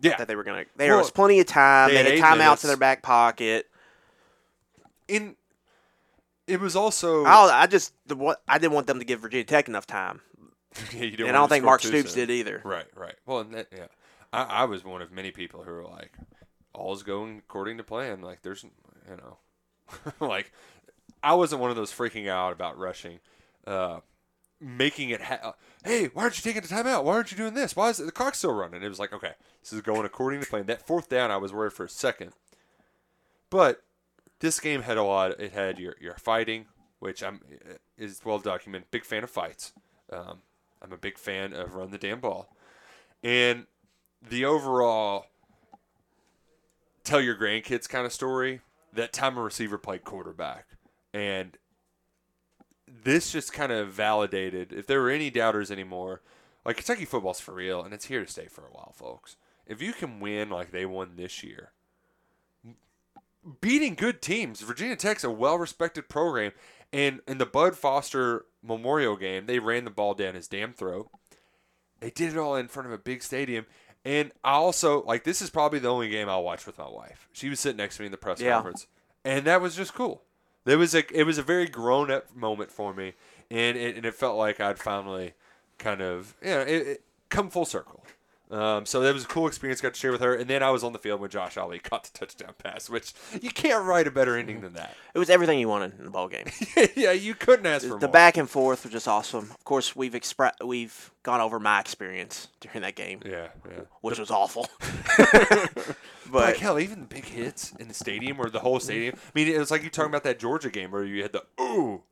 yeah. that they were gonna. There Well, was plenty of time. they They, had had timeouts minutes. in their back pocket. In it was also I, I just the what I didn't want them to give Virginia Tech enough time, Yeah, and I don't think Mark too Stoops did either. Right, right. Well, and that, yeah, I, I was one of many people who were like, "All's going according to plan." Like, there's, you know, like, I wasn't one of those freaking out about rushing. Uh, making it. Ha- hey, why aren't you taking the timeout? Why aren't you doing this? Why is the clock still running? It was like, okay, this is going according to plan. That fourth down, I was worried for a second, but this game had a lot. It had your your fighting, which I'm is well documented. Big fan of fights. Um, I'm a big fan of run the damn ball, and the overall tell your grandkids kind of story. That time a receiver played quarterback, and this just kind of validated if there were any doubters anymore. Like Kentucky football's for real, and it's here to stay for a while, folks. If you can win like they won this year, beating good teams, Virginia Tech's a well-respected program, and in the Bud Foster Memorial game, they ran the ball down his damn throat. They did it all in front of a big stadium. And I also like this is probably the only game I'll watch with my wife. She was sitting next to me in the press Yeah. conference, and that was just cool. There was a it was a very grown up moment for me, and it, and it felt like I'd finally kind of you know it, it come full circle. Um, so that was a cool experience. Got to share with her, and then I was on the field when Josh Ali caught the touchdown pass, which you can't write a better ending than that. It was everything you wanted in the ball game. yeah, you couldn't ask for more the more. back and forth was just awesome. Of course, we've expre- we've gone over my experience during that game, Yeah, yeah. which was awful. But like hell, even the big hits in the stadium or the whole stadium. I mean, it was like you talking about that Georgia game where you had the ooh.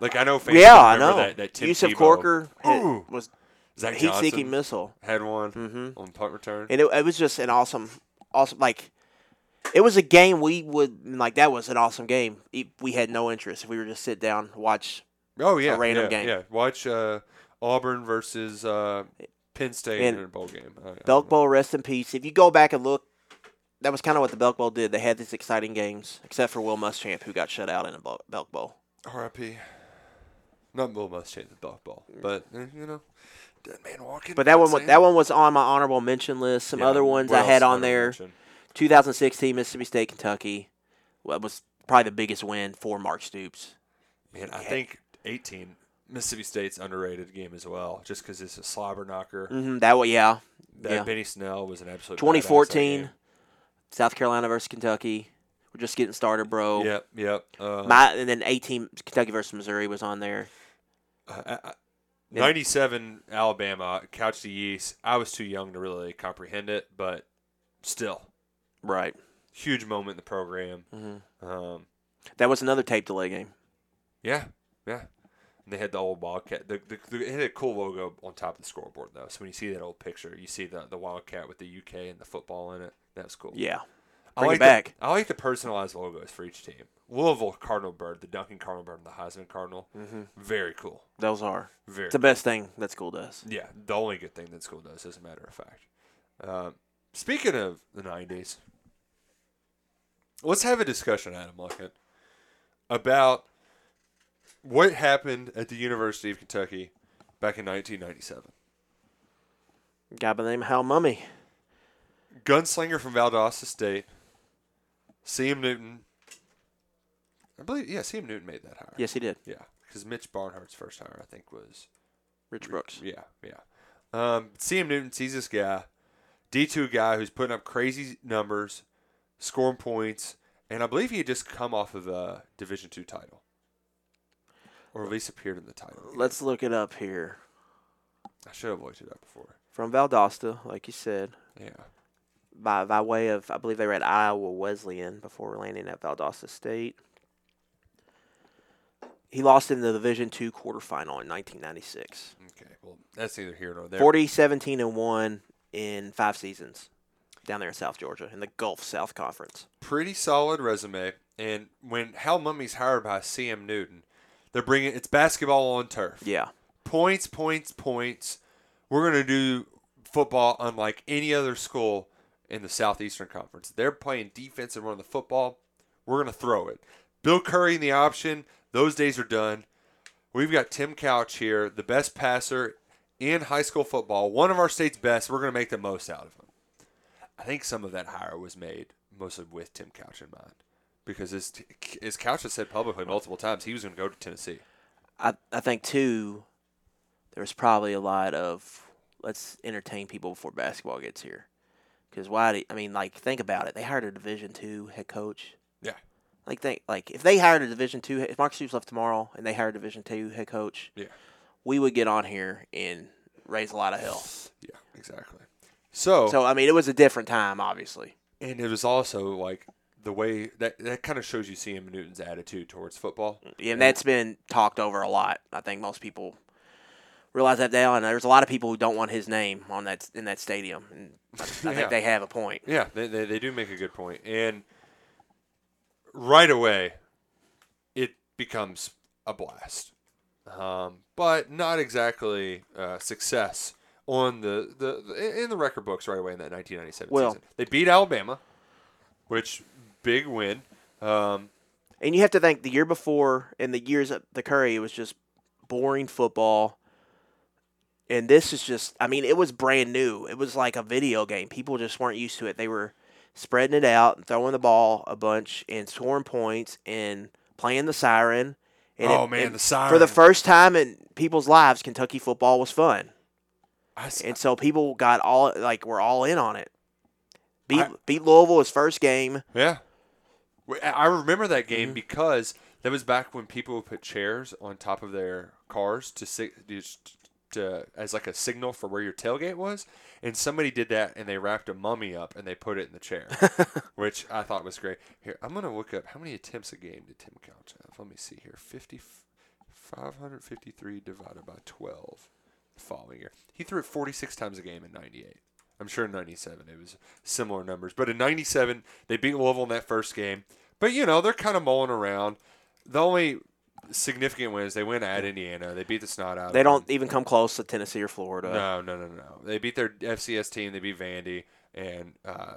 Like I know fans. Mm-hmm. yeah, I know. That, that Tim Yusuf Tebow, Corker Ooh. was Zach heat-seeking missile, had one on punt return. and it, it was just an awesome, awesome like. It was a game we would like. That was an awesome game. We had no interest if we were just sit down watch. oh yeah, random yeah, game. Yeah, watch uh, Auburn versus uh, Penn State And in a bowl game. I- I Belk don't. Bowl, rest in peace. If you go back and look, that was kind of what the Belk Bowl did. They had these exciting games, except for Will Muschamp, who got shut out in a Belk Bowl. R.I.P. Not Will Muschamp, the Belk Bowl, but eh, you know, dead man walking. But that one, wa- insane. that one was on my honorable mention list. Some Yeah, other ones I had on there. mention. 2016 Mississippi State, Kentucky. Well, that was probably the biggest win for Mark Stoops. Man, I think 18 Mississippi State's underrated game as well, just because it's a slobber knocker. hmm that was yeah, That yeah. Benny Snell was an absolute. 2014, game. South Carolina versus Kentucky. We're just getting started, bro. Yep, yep. Uh, My and then 18 Kentucky versus Missouri was on there. I- I- 97 Alabama, Couch to Yeast. I was too young to really comprehend it, but still, Right. huge moment in the program. Mm-hmm. Um, That was another tape delay game. yeah, yeah. And they had the old Wildcat. The, the, the, it had a cool logo on top of the scoreboard, though. So when you see that old picture, you see the, the Wildcat with the UK and the football in it. That was cool. Yeah. I Bring it like back. The, I like the personalized logos for each team. Louisville Cardinal Bird, the Duncan Cardinal Bird, and the Heisman Cardinal. Mm-hmm. Very cool. Those are. Very It's the best thing that school does. Yeah, the only good thing that school does, as a matter of fact. Um, speaking of the '90s, let's have a discussion, Adam Luckett, about what happened at the University of Kentucky back in 1997. Guy by the name of Hal Mumme. Gunslinger from Valdosta State, C.M. Newton. I believe, yeah, C.M. Newton made that hire. Yes, he did. Yeah, because Mitch Barnhart's first hire, I think, was Rich Brooks. Yeah, yeah. Um, CM Newton sees this guy, D2 guy who's putting up crazy numbers, scoring points, and I believe he had just come off of a Division two title. Or at least appeared in the title. Let's look it up here. I should have looked it up before. From Valdosta, like you said, Yeah. By by way of I believe they were at Iowa Wesleyan before landing at Valdosta State. He lost in the Division Two quarterfinal in 1996. Okay. Well, that's either here or there. 40, 17, and one in five seasons down there in South Georgia in the Gulf South Conference. Pretty solid resume. And when Hal Mumme's hired by CM Newton, they're bringing it's basketball on turf. Yeah, points, points, points. We're going to do football unlike any other school in the Southeastern Conference. They're playing defense and running the football. We're going to throw it. Bill Curry in the option. Those days are done. We've got Tim Couch here, the best passer in high school football, one of our state's best. We're going to make the most out of him. I think some of that hire was made mostly with Tim Couch in mind. Because as, as Couch has said publicly multiple times, he was going to go to Tennessee. I I think too. there was probably a lot of let's entertain people before basketball gets here. Because why? Do, I mean, like think about it. They hired a Division two head coach. Yeah. Like think like if they hired a Division two, if Mark Stoops left tomorrow and they hired a Division two head coach, Yeah. we would get on here and raise a lot of hell. Yeah, exactly. So, So I mean, it was a different time, obviously. and it was also like the way that that kind of shows you C.M. Newton's attitude towards football. Yeah, and that's been talked over a lot. I think most people realize that now, and there's a lot of people who don't want his name on that in that stadium. And I, I Yeah. think they have a point. Yeah, they, they, they do make a good point. And right away, it becomes a blast. Um, but not exactly uh, success on the, the, the in the record books right away in that 1997 Well- season. They beat Alabama, which big win. Um, And you have to think the year before and the years at the Curry, it was just boring football. And this is just, I mean, it was brand new. It was like a video game. People just weren't used to it. They were spreading it out and throwing the ball a bunch and scoring points and playing the siren. And Oh, it- man, the For the first time in people's lives, Kentucky football was fun. And so people got all, like, were all in on it. Beat, I- beat Louisville his first game. Yeah. I remember that game Mm-hmm. because that was back when people would put chairs on top of their cars to just to as like a signal for where your tailgate was, and somebody did that and they wrapped a mummy up and they put it in the chair, which I thought was great. Here, I'm gonna look up how many attempts a game did Tim Couch have. Let me see here. 50, 553 divided by 12 the following year. He threw it 46 times a game in 98. I'm sure in 97 it was similar numbers. But in 97, they beat Louisville in that first game. But, you know, they're kind of mulling around. The only significant wins, they win at Indiana. They beat the snot out They don't even come close to Tennessee or Florida. No, no, no, no. They beat their FCS team. They beat Vandy, and uh,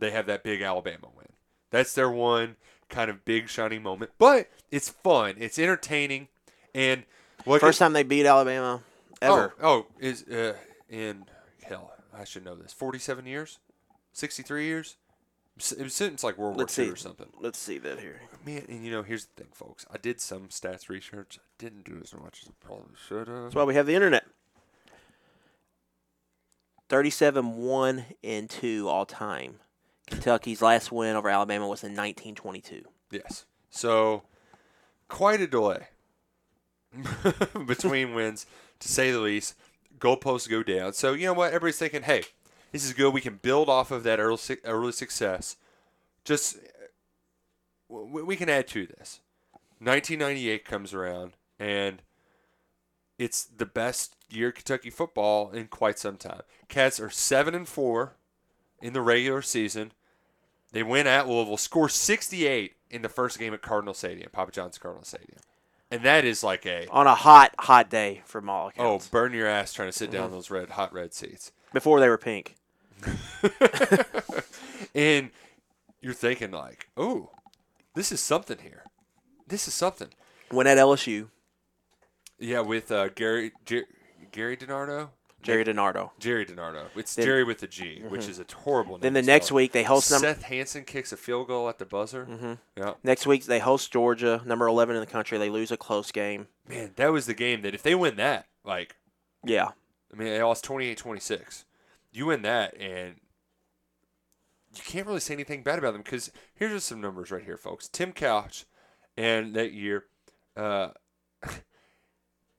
they have that big Alabama win. That's their one kind of big shining moment. But it's fun. It's entertaining, and what First time they beat Alabama ever. Oh, oh, is uh, in hell. I should know this. Forty-seven years, sixty-three years. S- It was since like World Let's War see. II or something. Let's see that here. Man, and you know, here's the thing, folks. I did some stats research. I didn't do as much as I probably should have. That's why we have the internet. 37 1 and 2 all time. Kentucky's last win over Alabama was in 1922. Yes. So, quite a delay between wins, to say the least. Goalposts go down. So, you know what? Everybody's thinking, hey, this is good. We can build off of that early, early success. Just, we can add to this. 1998 comes around, and it's the best year Kentucky football in quite some time. Cats are 7 and 4 in the regular season. They win at Louisville, score 68 in the first game at Cardinal Stadium, Papa John's Cardinal Stadium. And that is like a, On a hot, hot day for all oh, burn your ass trying to sit down mm-hmm. in those red, hot red seats. Before they were pink. And you're thinking, like, oh, this is something here. This is something. When at LSU. Yeah, with uh, Gary Jer- Gary DiNardo? Gerry DiNardo. Gerry DiNardo. It's Then- Jerry with a G, which is a horrible name. Then the next week they host. Seth Hanson kicks a field goal at the buzzer. Mm-hmm. Yeah. Next week they host Georgia, number 11 in the country. They lose a close game. Man, that was the game that if they win that, like, Yeah. I mean, they lost 28 26. You win that, and you can't really say anything bad about them because here's just some numbers right here, folks. Tim Couch, and that year, uh,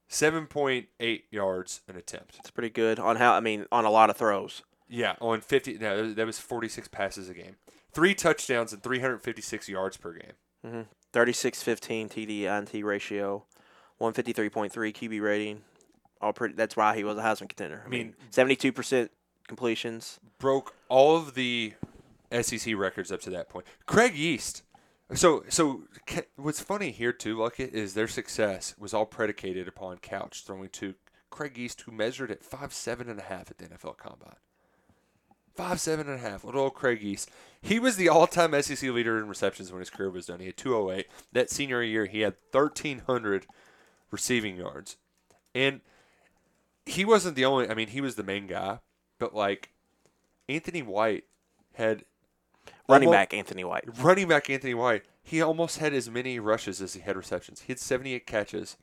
7.8 yards an attempt. It's pretty good on how, I mean, on a lot of throws. Yeah, on 50. No, that was 46 passes a game. Three touchdowns and 356 yards per game. 36 15 TD INT ratio, 153.3 QB rating. All pretty. That's why he was a Heisman contender. I mean, 72% completions. broke all of the SEC records up to that point. Craig Yeast. So, so what's funny here too, Luckett, is their success was all predicated upon Couch throwing to Craig Yeast, who measured at five seven and a half at the NFL Combine. Five seven and a half, little old Craig Yeast. He was the all-time SEC leader in receptions when his career was done. He had 208. That senior year, he had 1,300 receiving yards, and he wasn't the only. I mean, he was the main guy, but like Anthony White had Running almo- back Anthony White. running back Anthony White. He almost had as many rushes as he had receptions. He had 78 catches,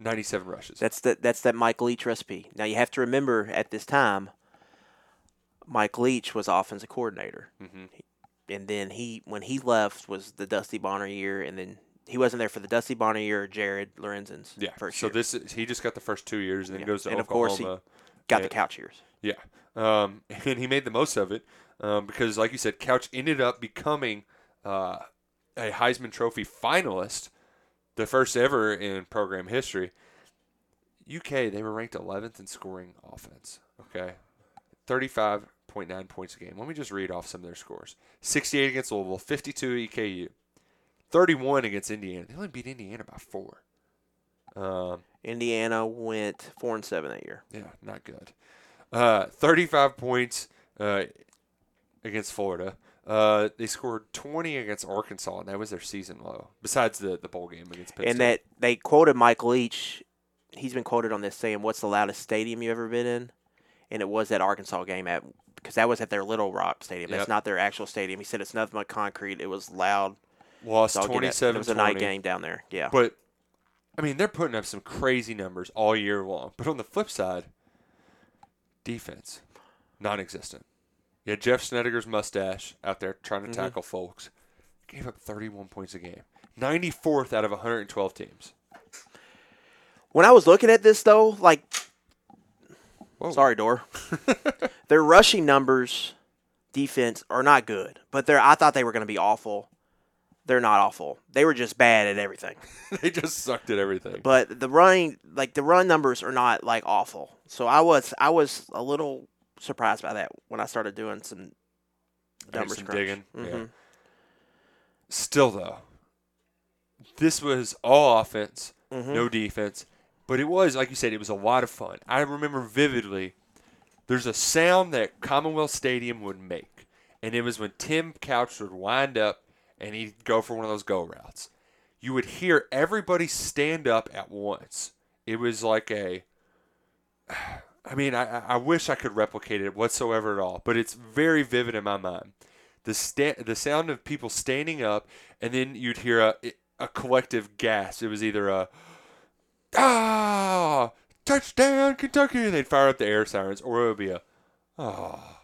97 rushes. That's the that's that Mike Leach recipe. Now you have to remember at this time, Mike Leach was offensive coordinator, Mhm. and then he when he left was the Dusty Bonner year, and then he wasn't there for the Dusty Bonner year or Jared Lorenzen's Yeah. first so year. this is, he just got the first two years and then Yeah. goes to And of course he- got the and- couch years. Yeah. Um, and he made the most of it um, because, like you said, Couch ended up becoming uh, a Heisman Trophy finalist, the first ever in program history. UK, they were ranked 11th in scoring offense. Okay. 35.9 points a game. Let me just read off some of their scores 68 against Louisville, 52 EKU, 31 against Indiana. They only beat Indiana by four. Um, Indiana went four and seven that year. yeah, not good. Uh, 35 points uh, against Florida. Uh, they scored 20 against Arkansas, and that was their season low. Besides the, the bowl game against Penn State. that they quoted Mike Leach. He's been quoted on this saying, "What's the loudest stadium you've ever been in?" And it was that Arkansas game at because that was at their Little Rock Stadium. Yep. Not their actual stadium. He said it's nothing but concrete. It was loud. lost it- 27 It was a night game down there. Yeah. But, I mean, they're putting up some crazy numbers all year long. But on the flip side, defense, non existent. You had Jeff Snedeker's mustache out there trying to Mhm. tackle folks. Gave up 31 points a game. 94th out of 112 teams. When I was looking at this though, like, Whoa. sorry, Door, their rushing numbers, defense are not good. But they're I thought they were going to be awful. They're not awful. They were just bad at everything. they just sucked at everything. But the running, like the run numbers, are not like awful. So I was I was a little surprised by that when I started doing some numbers some digging. Yeah. Mhm. Still, though, this was all offense, Mhm. no defense. But it was, like you said, it was a lot of fun. I remember vividly there's a sound that Commonwealth Stadium would make. And it was when Tim Couch would wind up and he'd go for one of those go routes. You would hear everybody stand up at once. It was like a. I mean, I, I wish I could replicate it whatsoever at all, but it's very vivid in my mind. The sta- the sound of people standing up, and then you'd hear a, a collective gasp. It was either a ah touchdown Kentucky, and they'd fire up the air sirens, or it would be a ah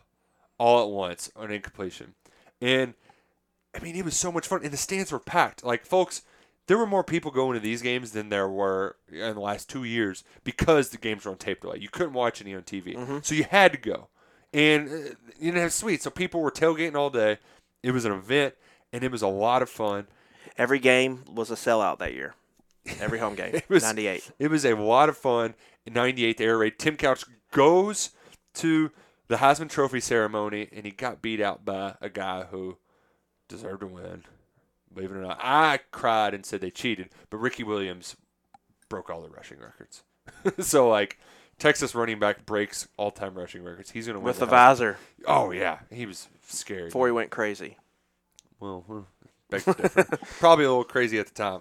all at once an incompletion. And I mean, it was so much fun, and the stands were packed. Like, folks, there were more people going to these games than there were in the last two years because the games were on tape delay. You couldn't watch any on TV, so you had to go, and uh, you didn't have suites, so people were tailgating all day. It was an event, and it was a lot of fun. Every game was a sellout that year. Every home game. It was 98. It was a lot of fun. In '98, the air raid. Tim Couch goes to the Heisman Trophy ceremony, and he got beat out by a guy who deserved to win. Believe it or not, I cried and said they cheated, but Ricky Williams broke all the rushing records. so like, Texas running back breaks all-time rushing records. He's gonna win With the Heisman. visor Oh yeah, he was scared before he went crazy. Well, huh, beg to differ. Probably a little crazy at the time.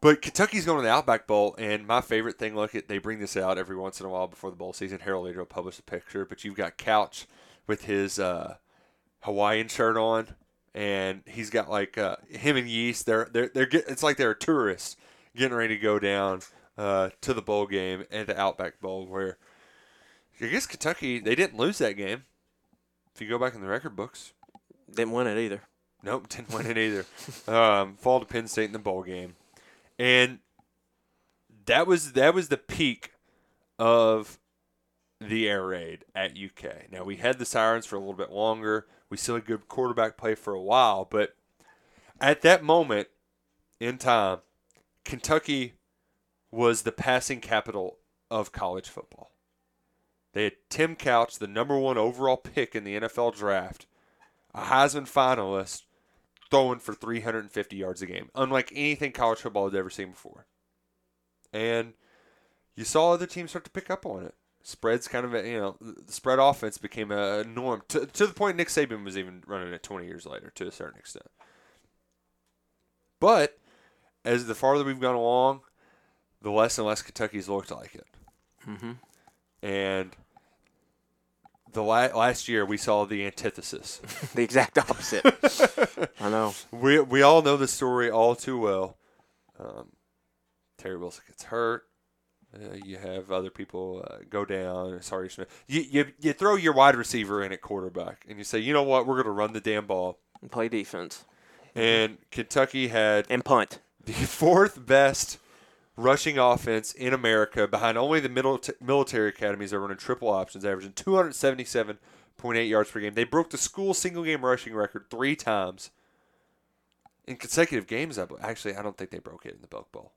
But Kentucky's going to the Outback Bowl, and my favorite thing, look, at they bring this out every once in a while before the bowl season. Herald-Leader will publish a picture, but you've got Couch with his uh, Hawaiian shirt on, and he's got like uh, him and Yeast. They're they're they're get, it's like they're tourists getting ready to go down uh, to the bowl game at the Outback Bowl, where I guess Kentucky they didn't lose that game. If you go back in the record books, Didn't win it either. Nope, didn't win it either. um, fall to Penn State in the bowl game, and that was that was the peak of the air raid at UK. Now we had the sirens for a little bit longer. We still had good quarterback play for a while, but at that moment in time, Kentucky was the passing capital of college football. They had Tim Couch, the number one overall pick in the NFL draft, a Heisman finalist, throwing for 350 yards a game, unlike anything college football had ever seen before. And you saw other teams start to pick up on it. Spreads kind of, a, you know, spread offense became a norm to, to the point Nick Saban was even running it 20 years later to a certain extent. But as the farther we've gone along, the less and less Kentucky's looked like it. Mm-hmm. And the la- last year we saw the antithesis. The exact opposite. I know. we we all know the story all too well. Um, Terry Wilson gets hurt. Uh, you have other people uh, go down. Sawyer Smith. You, you you throw your wide receiver in at quarterback, and you say, you know what, we're going to run the damn ball. And play defense And Kentucky had and punt. the fourth best rushing offense in America, behind only the middle military academies that are running triple options, averaging 277.8 yards per game. They broke the school single game rushing record three times in consecutive games. I Actually, I don't think they broke it in the Belk Bowl.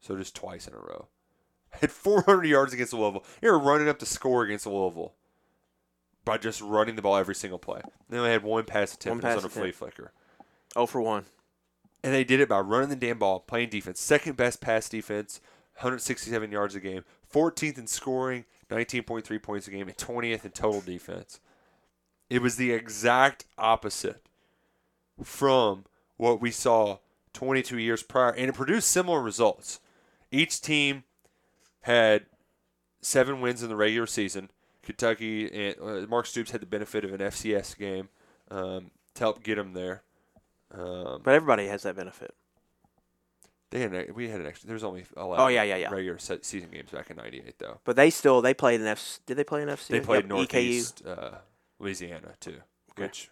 So just twice in a row. Had 400 yards against the Louisville. They were running up the score against the Louisville by just running the ball every single play. Then they had one pass attempt One pass on a flea flicker. Oh for one. And they did it by running the damn ball, playing defense. Second best pass defense, 167 yards a game. 14th in scoring, 19.3 points a game, and 20th in total defense. It was the exact opposite from what we saw 22 years prior, and it produced similar results. Each team had seven wins in the regular season. Kentucky and uh, Mark Stoops had the benefit of an FCS game um, to help get them there. Um, But everybody has that benefit. they had an, we had an extra. There was only 11 Oh, yeah, yeah, yeah. regular se- season games back in '98 though. But they still they played in F. Did they play in FC? They played Yep, Northeast uh, Louisiana too, Okay. which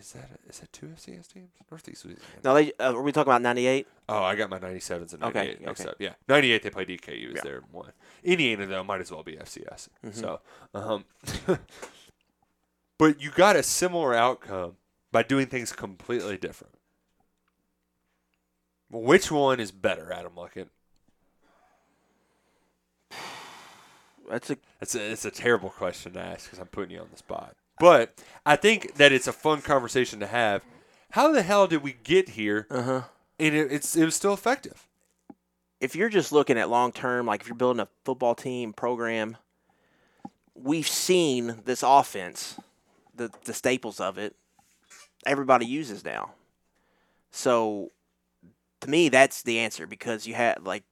is that is that two FCS teams? Northeast Louisiana. No, they. Uh, were we talking about '98? Oh, I got my 97s and 98 Okay, mixed okay. up. Yeah, 98 they played EKU was Yeah. their one. Indiana though might as well be FCS. Mm-hmm. So, um, but you got a similar outcome by doing things completely different. Which one is better, Adam Luckett? That's a It's a, it's a terrible question to ask because I'm putting you on the spot. But I think that it's a fun conversation to have. How the hell did we get here? uh huh. And it, it's it was still effective. if you're just looking at long term, like if you're building a football team program, we've seen this offense, the the staples of it, everybody uses now. So, to me, that's the answer because you have like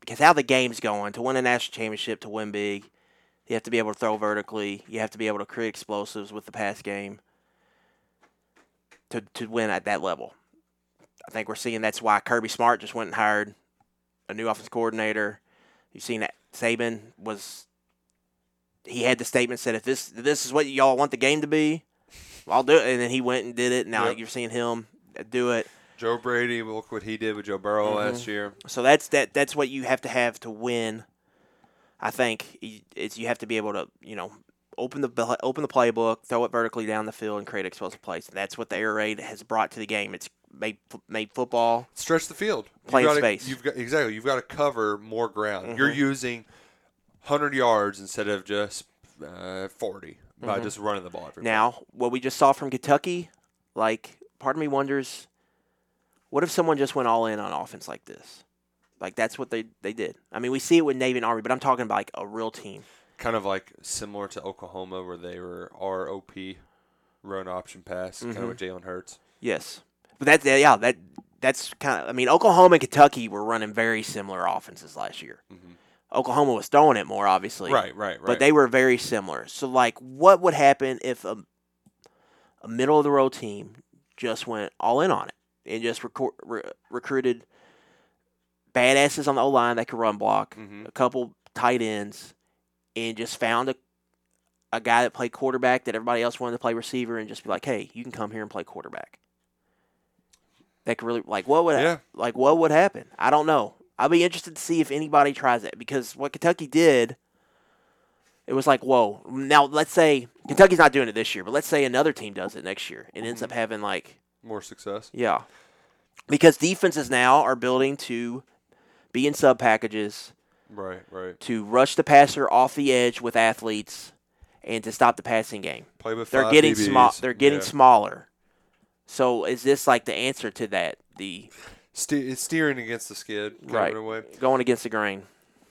because how the game's going to win a national championship to win big, you have to be able to throw vertically. You have to be able to create explosives with the pass game. To to win at that level, I think we're seeing that's why Kirby Smart just went and hired a new offense coordinator. You've seen that Saban was he had the statement said if this this is what y'all want the game to be, I'll do it. And then he went and did it. Now Yep. you're seeing him do it. Joe Brady, look what he did with Joe Burrow Mm-hmm. last year. So that's that. That's what you have to have to win. I think it's you have to be able to you know open the open the playbook, throw it vertically down the field, and create explosive plays. And that's what the air raid has brought to the game. It's made made football. Stretch the field. Play gotta- space. You've got exactly. You've got to cover more ground. You're Mhm. using hundred yards instead of just uh, 40 by Mhm. just running the ball. Every Now, what we just saw from Kentucky, like, part of me wonders, what if someone just went all in on offense like this? Like that's what they they did. I mean, we see it with Navy and Army, but I'm talking about like a real team. kind of like similar to Oklahoma, where they were ROP, run option pass, kind Mhm. of with Jalen Hurts. Yes, but that yeah that that's kind of. I mean, Oklahoma and Kentucky were running very similar offenses last year. Mhm. Oklahoma was throwing it more, obviously. Right, right, right. But they were very similar. So, like, what would happen if a, a middle of the road team just went all in on it and just recor- re- recruited badasses on the O line that could run block, Mhm. a couple tight ends, and just found a a guy that played quarterback that everybody else wanted to play receiver, and just be like, hey, you can come here and play quarterback. That could really like what would Yeah. like what would happen? I don't know. I'll be interested to see if anybody tries it because what Kentucky did, it was like, whoa. Now let's say Kentucky's not doing it this year, but let's say another team does it next year and ends up having like, More success. yeah, because defenses now are building to be in sub packages Right, right. to rush the passer off the edge with athletes and to stop the passing game. Play with They're five getting DBs. small. They're getting Yeah. smaller. So is this like the answer to that? The Ste- steering against the skid, right in a way. going against the grain.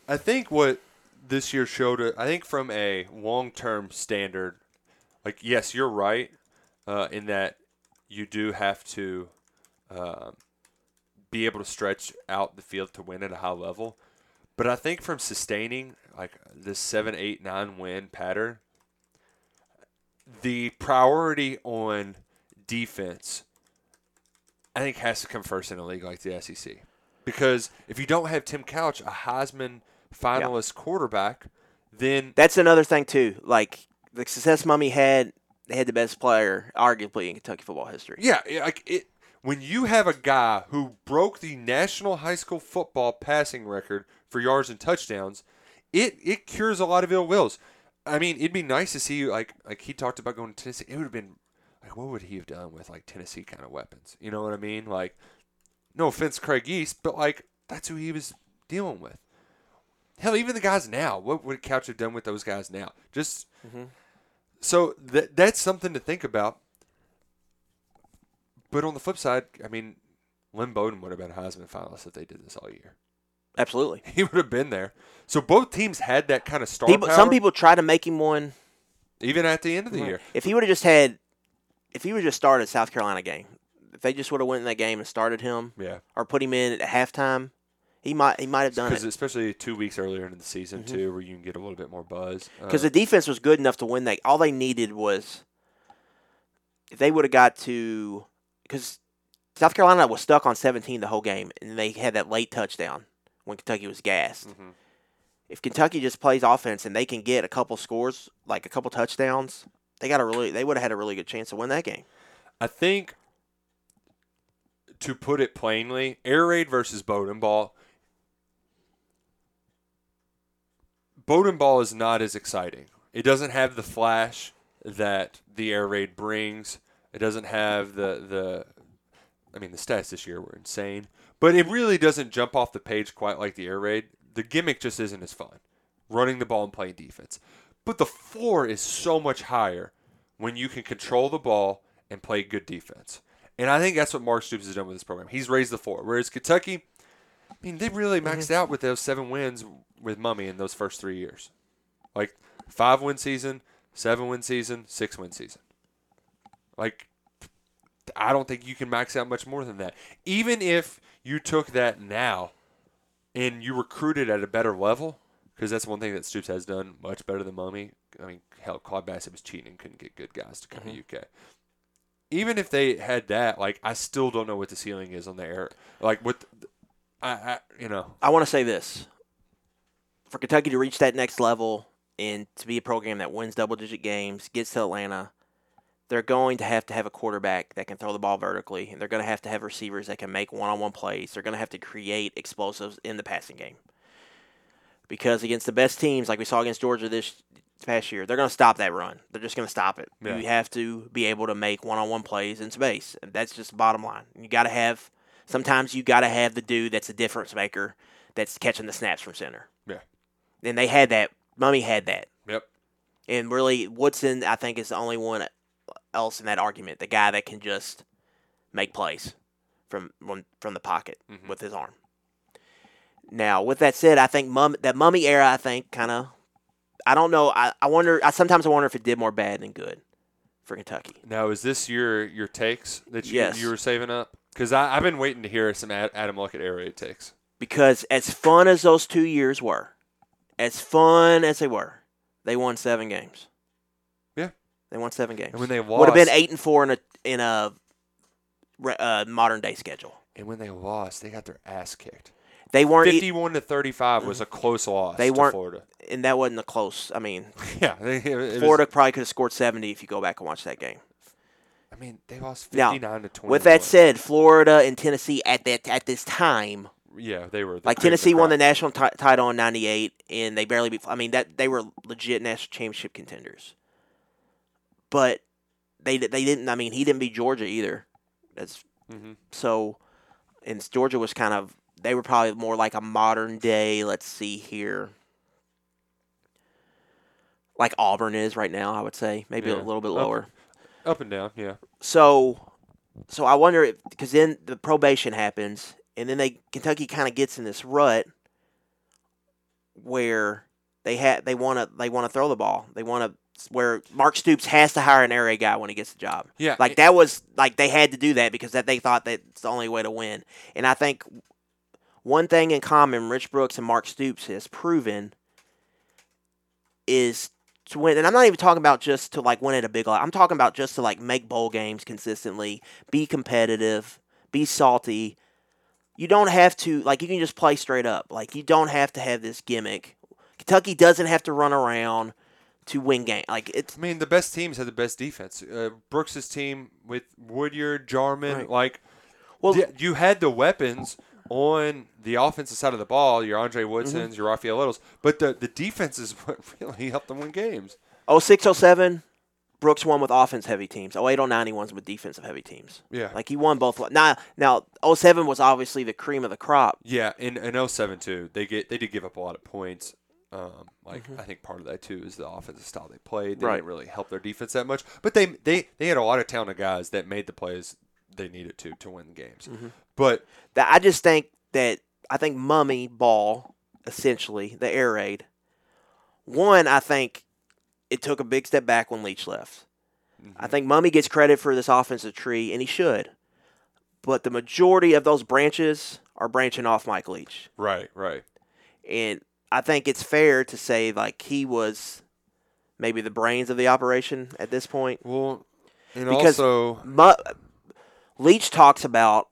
I think what this year showed, I think from a long-term standard, like yes, you're right uh, in that you do have to um, be able to stretch out the field to win at a high level. But I think from sustaining like this seven, eight, nine win pattern, the priority on defense, I think, has to come first in a league like the SEC. Because if you don't have Tim Couch, a Heisman finalist quarterback, then That's another thing too. Like the success Mumme had, they had the best player, arguably in Kentucky football history. yeah, yeah, like it. When you have a guy who broke the national high school football passing record for yards and touchdowns, it it cures a lot of ill wills. I mean, it'd be nice to see like like he talked about going to Tennessee. It would have been like what would he have done with like Tennessee kind of weapons? You know what I mean? Like, no offense, Craig Yeast, but like that's who he was dealing with. Hell, even the guys now. What would Couch have done with those guys now? Just mm-hmm. so that that's something to think about. But on the flip side, I mean, Lynn Bowden would have been a Heisman finalist if they did this all year. Absolutely. He would have been there. So both teams had that kind of star People, power, some people try to make him one. even at the end of the year. If he would have just had, if he would have just started South Carolina game, if they just would have went in that game and started him, Yeah. or put him in at halftime, he might he might have done it. especially two weeks earlier in the season Mm-hmm. too, where you can get a little bit more buzz. Because Uh, the defense was good enough to win that. All they needed was if they would have got to because South Carolina was stuck on 17 the whole game, and they had that late touchdown when Kentucky was gassed. Mhm. If Kentucky just plays offense and they can get a couple scores, like a couple touchdowns, they got a really they would have had a really good chance to win that game. I think to put it plainly, air raid versus Bowden ball. Bowden ball is not as exciting. It doesn't have the flash that the air raid brings. It doesn't have the the. I mean, the stats this year were insane, but it really doesn't jump off the page quite like the air raid. The gimmick just isn't as fun, running the ball and playing defense. But the floor is so much higher when you can control the ball and play good defense. And I think that's what Mark Stoops has done with this program. He's raised the floor. Whereas Kentucky, I mean, they really mm-hmm. maxed out with those seven wins with Mumme in those first three years. Like five win season, seven win season, six win season. Like, I don't think you can max out much more than that. Even if you took that now and you recruited at a better level, because that's one thing that Stoops has done much better than Mumme. I mean, hell, Claude Bassett was cheating and couldn't get good guys to come to mm-hmm. UK. Even if they had that, like, I still don't know what the ceiling is on the air. Like, what, I, I you know, I want to say this: for Kentucky to reach that next level and to be a program that wins double-digit games, gets to Atlanta, they're going to have to have a quarterback that can throw the ball vertically, and they're going to have to have receivers that can make one-on-one plays. They're going to have to create explosives in the passing game. Because against the best teams, like we saw against Georgia this past year, they're going to stop that run. They're just going to stop it. Yeah. You have to be able to make one-on-one plays in space. And that's just the bottom line. You got to have. Sometimes you got to have the dude that's a difference maker, that's catching the snaps from center. yeah. And they had that. Mumme had that. Yep. And really, Woodson, I think, is the only one else in that argument. The guy that can just make plays from from, from the pocket Mhm. with his arm. Now, with that said, I think mum that Mumme era, I think, kind of. I don't know. I, I wonder. I sometimes I wonder if it did more bad than good for Kentucky. Now, is this your your takes that you, Yes. you were saving up? Because I've been waiting to hear some Ad- Adam Luckett raid takes. Because as fun as those two years were, as fun as they were, they won seven games. They won seven games. And when they would have been eight and four in a in a uh, modern day schedule. And when they lost, they got their ass kicked. They weren't, e- Fifty-one to thirty-five was a close loss. They weren't- Florida. and that wasn't a close. I mean, Yeah, they, it was- Florida probably could have scored seventy if you go back and watch that game. I mean, they lost Now, fifty-nine to twenty. With that said, Florida and Tennessee at that at this time, yeah, they were the like the Tennessee won the national ti- title in '98, and they barely beat. I mean, that they were legit national championship contenders. But they they didn't. I mean, he didn't beat Georgia either. That's Mhm. so, and Georgia was kind of. They were probably more like a modern day. Let's see here. Like Auburn is right now, I would say maybe Yeah. a little bit Up- lower. up and down. Yeah, So, so I wonder if because then the probation happens, and then they Kentucky kind of gets in this rut where they had they want to they want to throw the ball. They want to where Mark Stoops has to hire an air raid guy when he gets the job. Yeah, like that was like they had to do that because that they thought that's the only way to win. And I think one thing in common, Rich Brooks and Mark Stoops has proven is to win. And I'm not even talking about just to like win at a big. Lot. I'm talking about just to like make bowl games consistently, be competitive, be salty. You don't have to like you can just play straight up. Like you don't have to have this gimmick. Kentucky doesn't have to run around to win game. Like it's I mean, the best teams had the best defense. Uh, Brooks's team with Woodyard, Jarmon, Right. like Well, you had the weapons on the offensive side of the ball, your Andre Woodsons, your Rafael Littles, but the, the defense is what really helped them win games. 06, 07, Brooks won with offense heavy teams. 08, 09, he won with defensive heavy teams. Yeah. Like he won both. Now, now 07 was obviously the cream of the crop. Yeah, in, in 07 too, they get they did give up a lot of points. Um, like Mm-hmm. I think part of that too is the offensive style they played. They Right. didn't really help their defense that much, but they they they had a lot of talented guys that made the plays they needed to to win the games. Mm-hmm. But That I just think that I think Mumme Ball, essentially the air raid. One, I think it took a big step back when Leach left. I think Mumme gets credit for this offensive tree, and he should. But the majority of those branches are branching off Mike Leach. right, right. And I think it's fair to say like he was maybe the brains of the operation at this point. Well, and Because also Mu- Leach talks about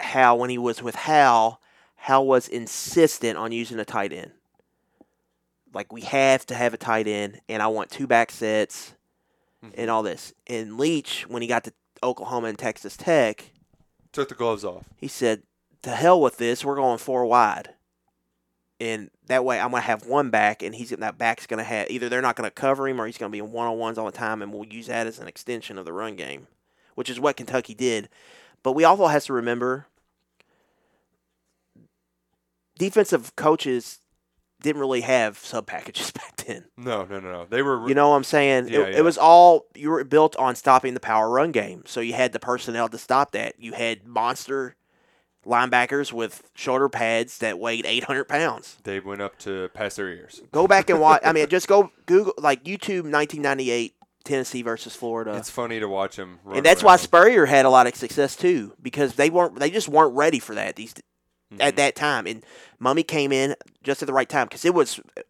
how when he was with Hal, Hal was insistent on using a tight end. Like we have to have a tight end, and I want two back sets, mm-hmm. and all this. And Leach, when he got to Oklahoma and Texas Tech, took the gloves off. he said, "To hell with this. We're going four wide." And that way, I'm gonna have one back, and he's that back's gonna have either they're not gonna cover him, or he's gonna be in one on ones all the time, and we'll use that as an extension of the run game, which is what Kentucky did. But we also has to remember, defensive coaches didn't really have sub packages back then. No, no, no, no. They were You know what I'm saying? Yeah, it, yeah. it was all you were built on stopping the power run game. So you had the personnel to stop that. You had monster linebackers with shoulder pads that weighed 800 pounds. they went up to past their ears. Go back and watch. I mean, just go Google like YouTube 1998 Tennessee versus Florida. It's funny to watch them. Run and that's why. Spurrier had a lot of success too because they weren't they just weren't ready for that these Mm-hmm. at that time and Mumme came in just at the right time because it was it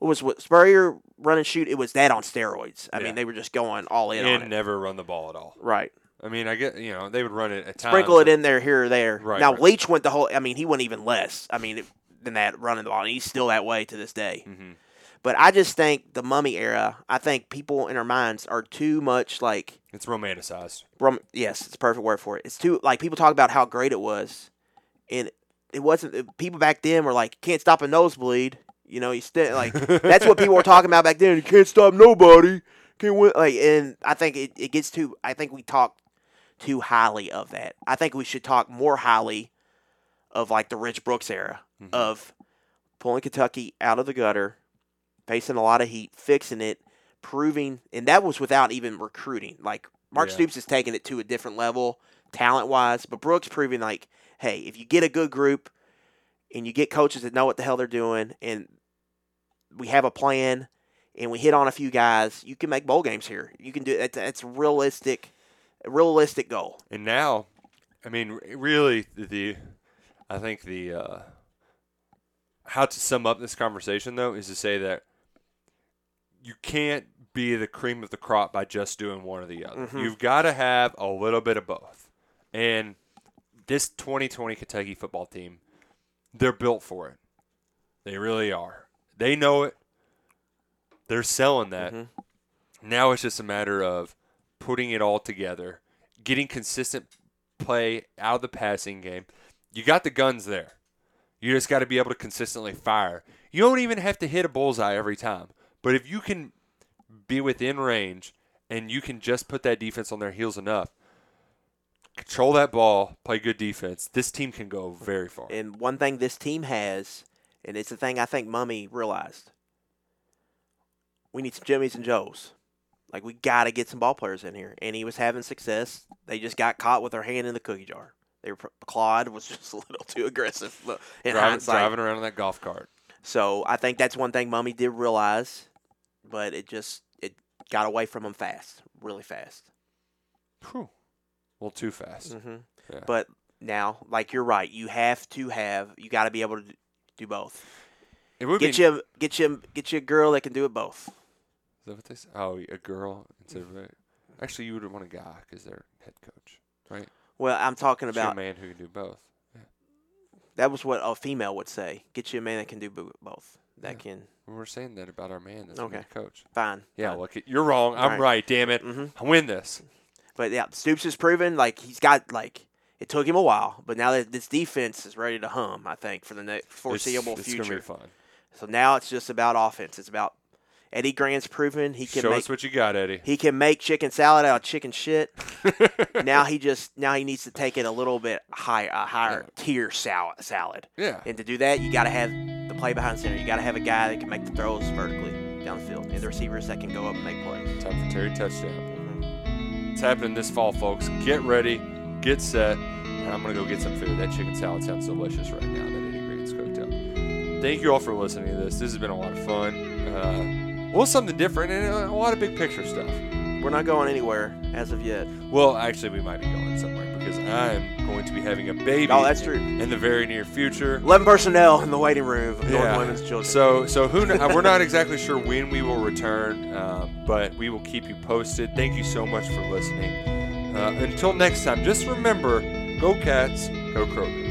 was what Spurrier run and shoot it was that on steroids. I Yeah. mean they were just going all in on and never run the ball at all. Right. I mean, I get you know they would run it at times. Sprinkle it in there here or there. Right, now right. Leach went the whole. I mean, he went even less. I mean, than that running the ball. And he's still that way to this day. Mm-hmm. But I just think the Mumme era. I think people in our minds are too much like. It's romanticized. Rom- yes, it's a perfect word for it. It's too like people talk about how great it was, and it wasn't. People back then were like, "Can't stop a nosebleed." You know, you still like that's what people were talking about back then. You can't stop nobody. Can't win. Like, and I think it, it gets too. I think we talk too highly of that. I think we should talk more highly of like the Rich Brooks era mm-hmm. of pulling Kentucky out of the gutter, facing a lot of heat, fixing it, proving, and that was without even recruiting. Like Mark Yeah. Stoops is taking it to a different level, talent wise, but Brooks proving like, hey, if you get a good group and you get coaches that know what the hell they're doing, and we have a plan, and we hit on a few guys, you can make bowl games here. You can do it. That's realistic, realistic goal. And now, I mean, really, the, the I think the uh, how to sum up this conversation though is to say that you can't be the cream of the crop by just doing one or the other. You've got to have a little bit of both. And this 2020 Kentucky football team, they're built for it. They really are. They know it. They're selling that. Now it's just a matter of putting it all together, getting consistent play out of the passing game. You got the guns there. You just got to be able to consistently fire. You don't even have to hit a bullseye every time. But if you can be within range and you can just put that defense on their heels enough, control that ball, play good defense, this team can go very far. And one thing this team has, and it's the thing I think Mumme realized, we need some Jimmies and Joes. Like we got to get some ball players in here, and he was having success. They just got caught with their hand in the cookie jar. They were Claude was just a little too aggressive in driving, hindsight. driving around in that golf cart. So I think that's one thing Mumme did realize, but it just it got away from him fast, really fast. Whew. Little too fast. hmm Yeah. But now, like you're right, you have to have you got to be able to do both. It would Get be, you get you get you a girl that can do it both. Is that what they say? Oh, a girl instead of a. Actually, you would want a guy because they're head coach, right? Well, I'm talking Get you a about man who can do both. Yeah. that was what a female would say. Get you a man that can do bo- both. That Yeah. can We were saying that about our man that's Okay. okay. coach. fine. Yeah, look, you're wrong. I'm Right. right. Damn it. Mhm. I win this. But yeah, Stoops has proven like he's got like It took him a while, but now that this defense is ready to hum, I think for the next foreseeable it's, future. It's gonna be fun. So now it's just about offense. It's about Eddie Gran's proven he can Show make us what you got, Eddie. he can make chicken salad out of chicken shit. now he just now he needs to take it a little bit high a higher tier salad salad. Yeah. And to do that, you got to have the play behind center. You got to have a guy that can make the throws vertically down the field, and the receivers that can go up and make plays. Time for Terry touchdown. It's happening this fall, folks. Get ready, get set, and I'm gonna go get some food. That chicken salad sounds delicious right now. That Eddie Gran's cooked up. Thank you all for listening to this. This has been a lot of fun. Uh, well, something different and a lot of big picture stuff. We're not going anywhere as of yet. Well, actually, we might be going somewhere because I'm going to be having a baby. Oh, that's true. In the very near future. Eleven personnel in the waiting room of Norton Women's Children. So, so who? kn- we're not exactly sure when we will return, um, but we will keep you posted. Thank you so much for listening. Uh, until next time, just remember: go Cats, go Kroger.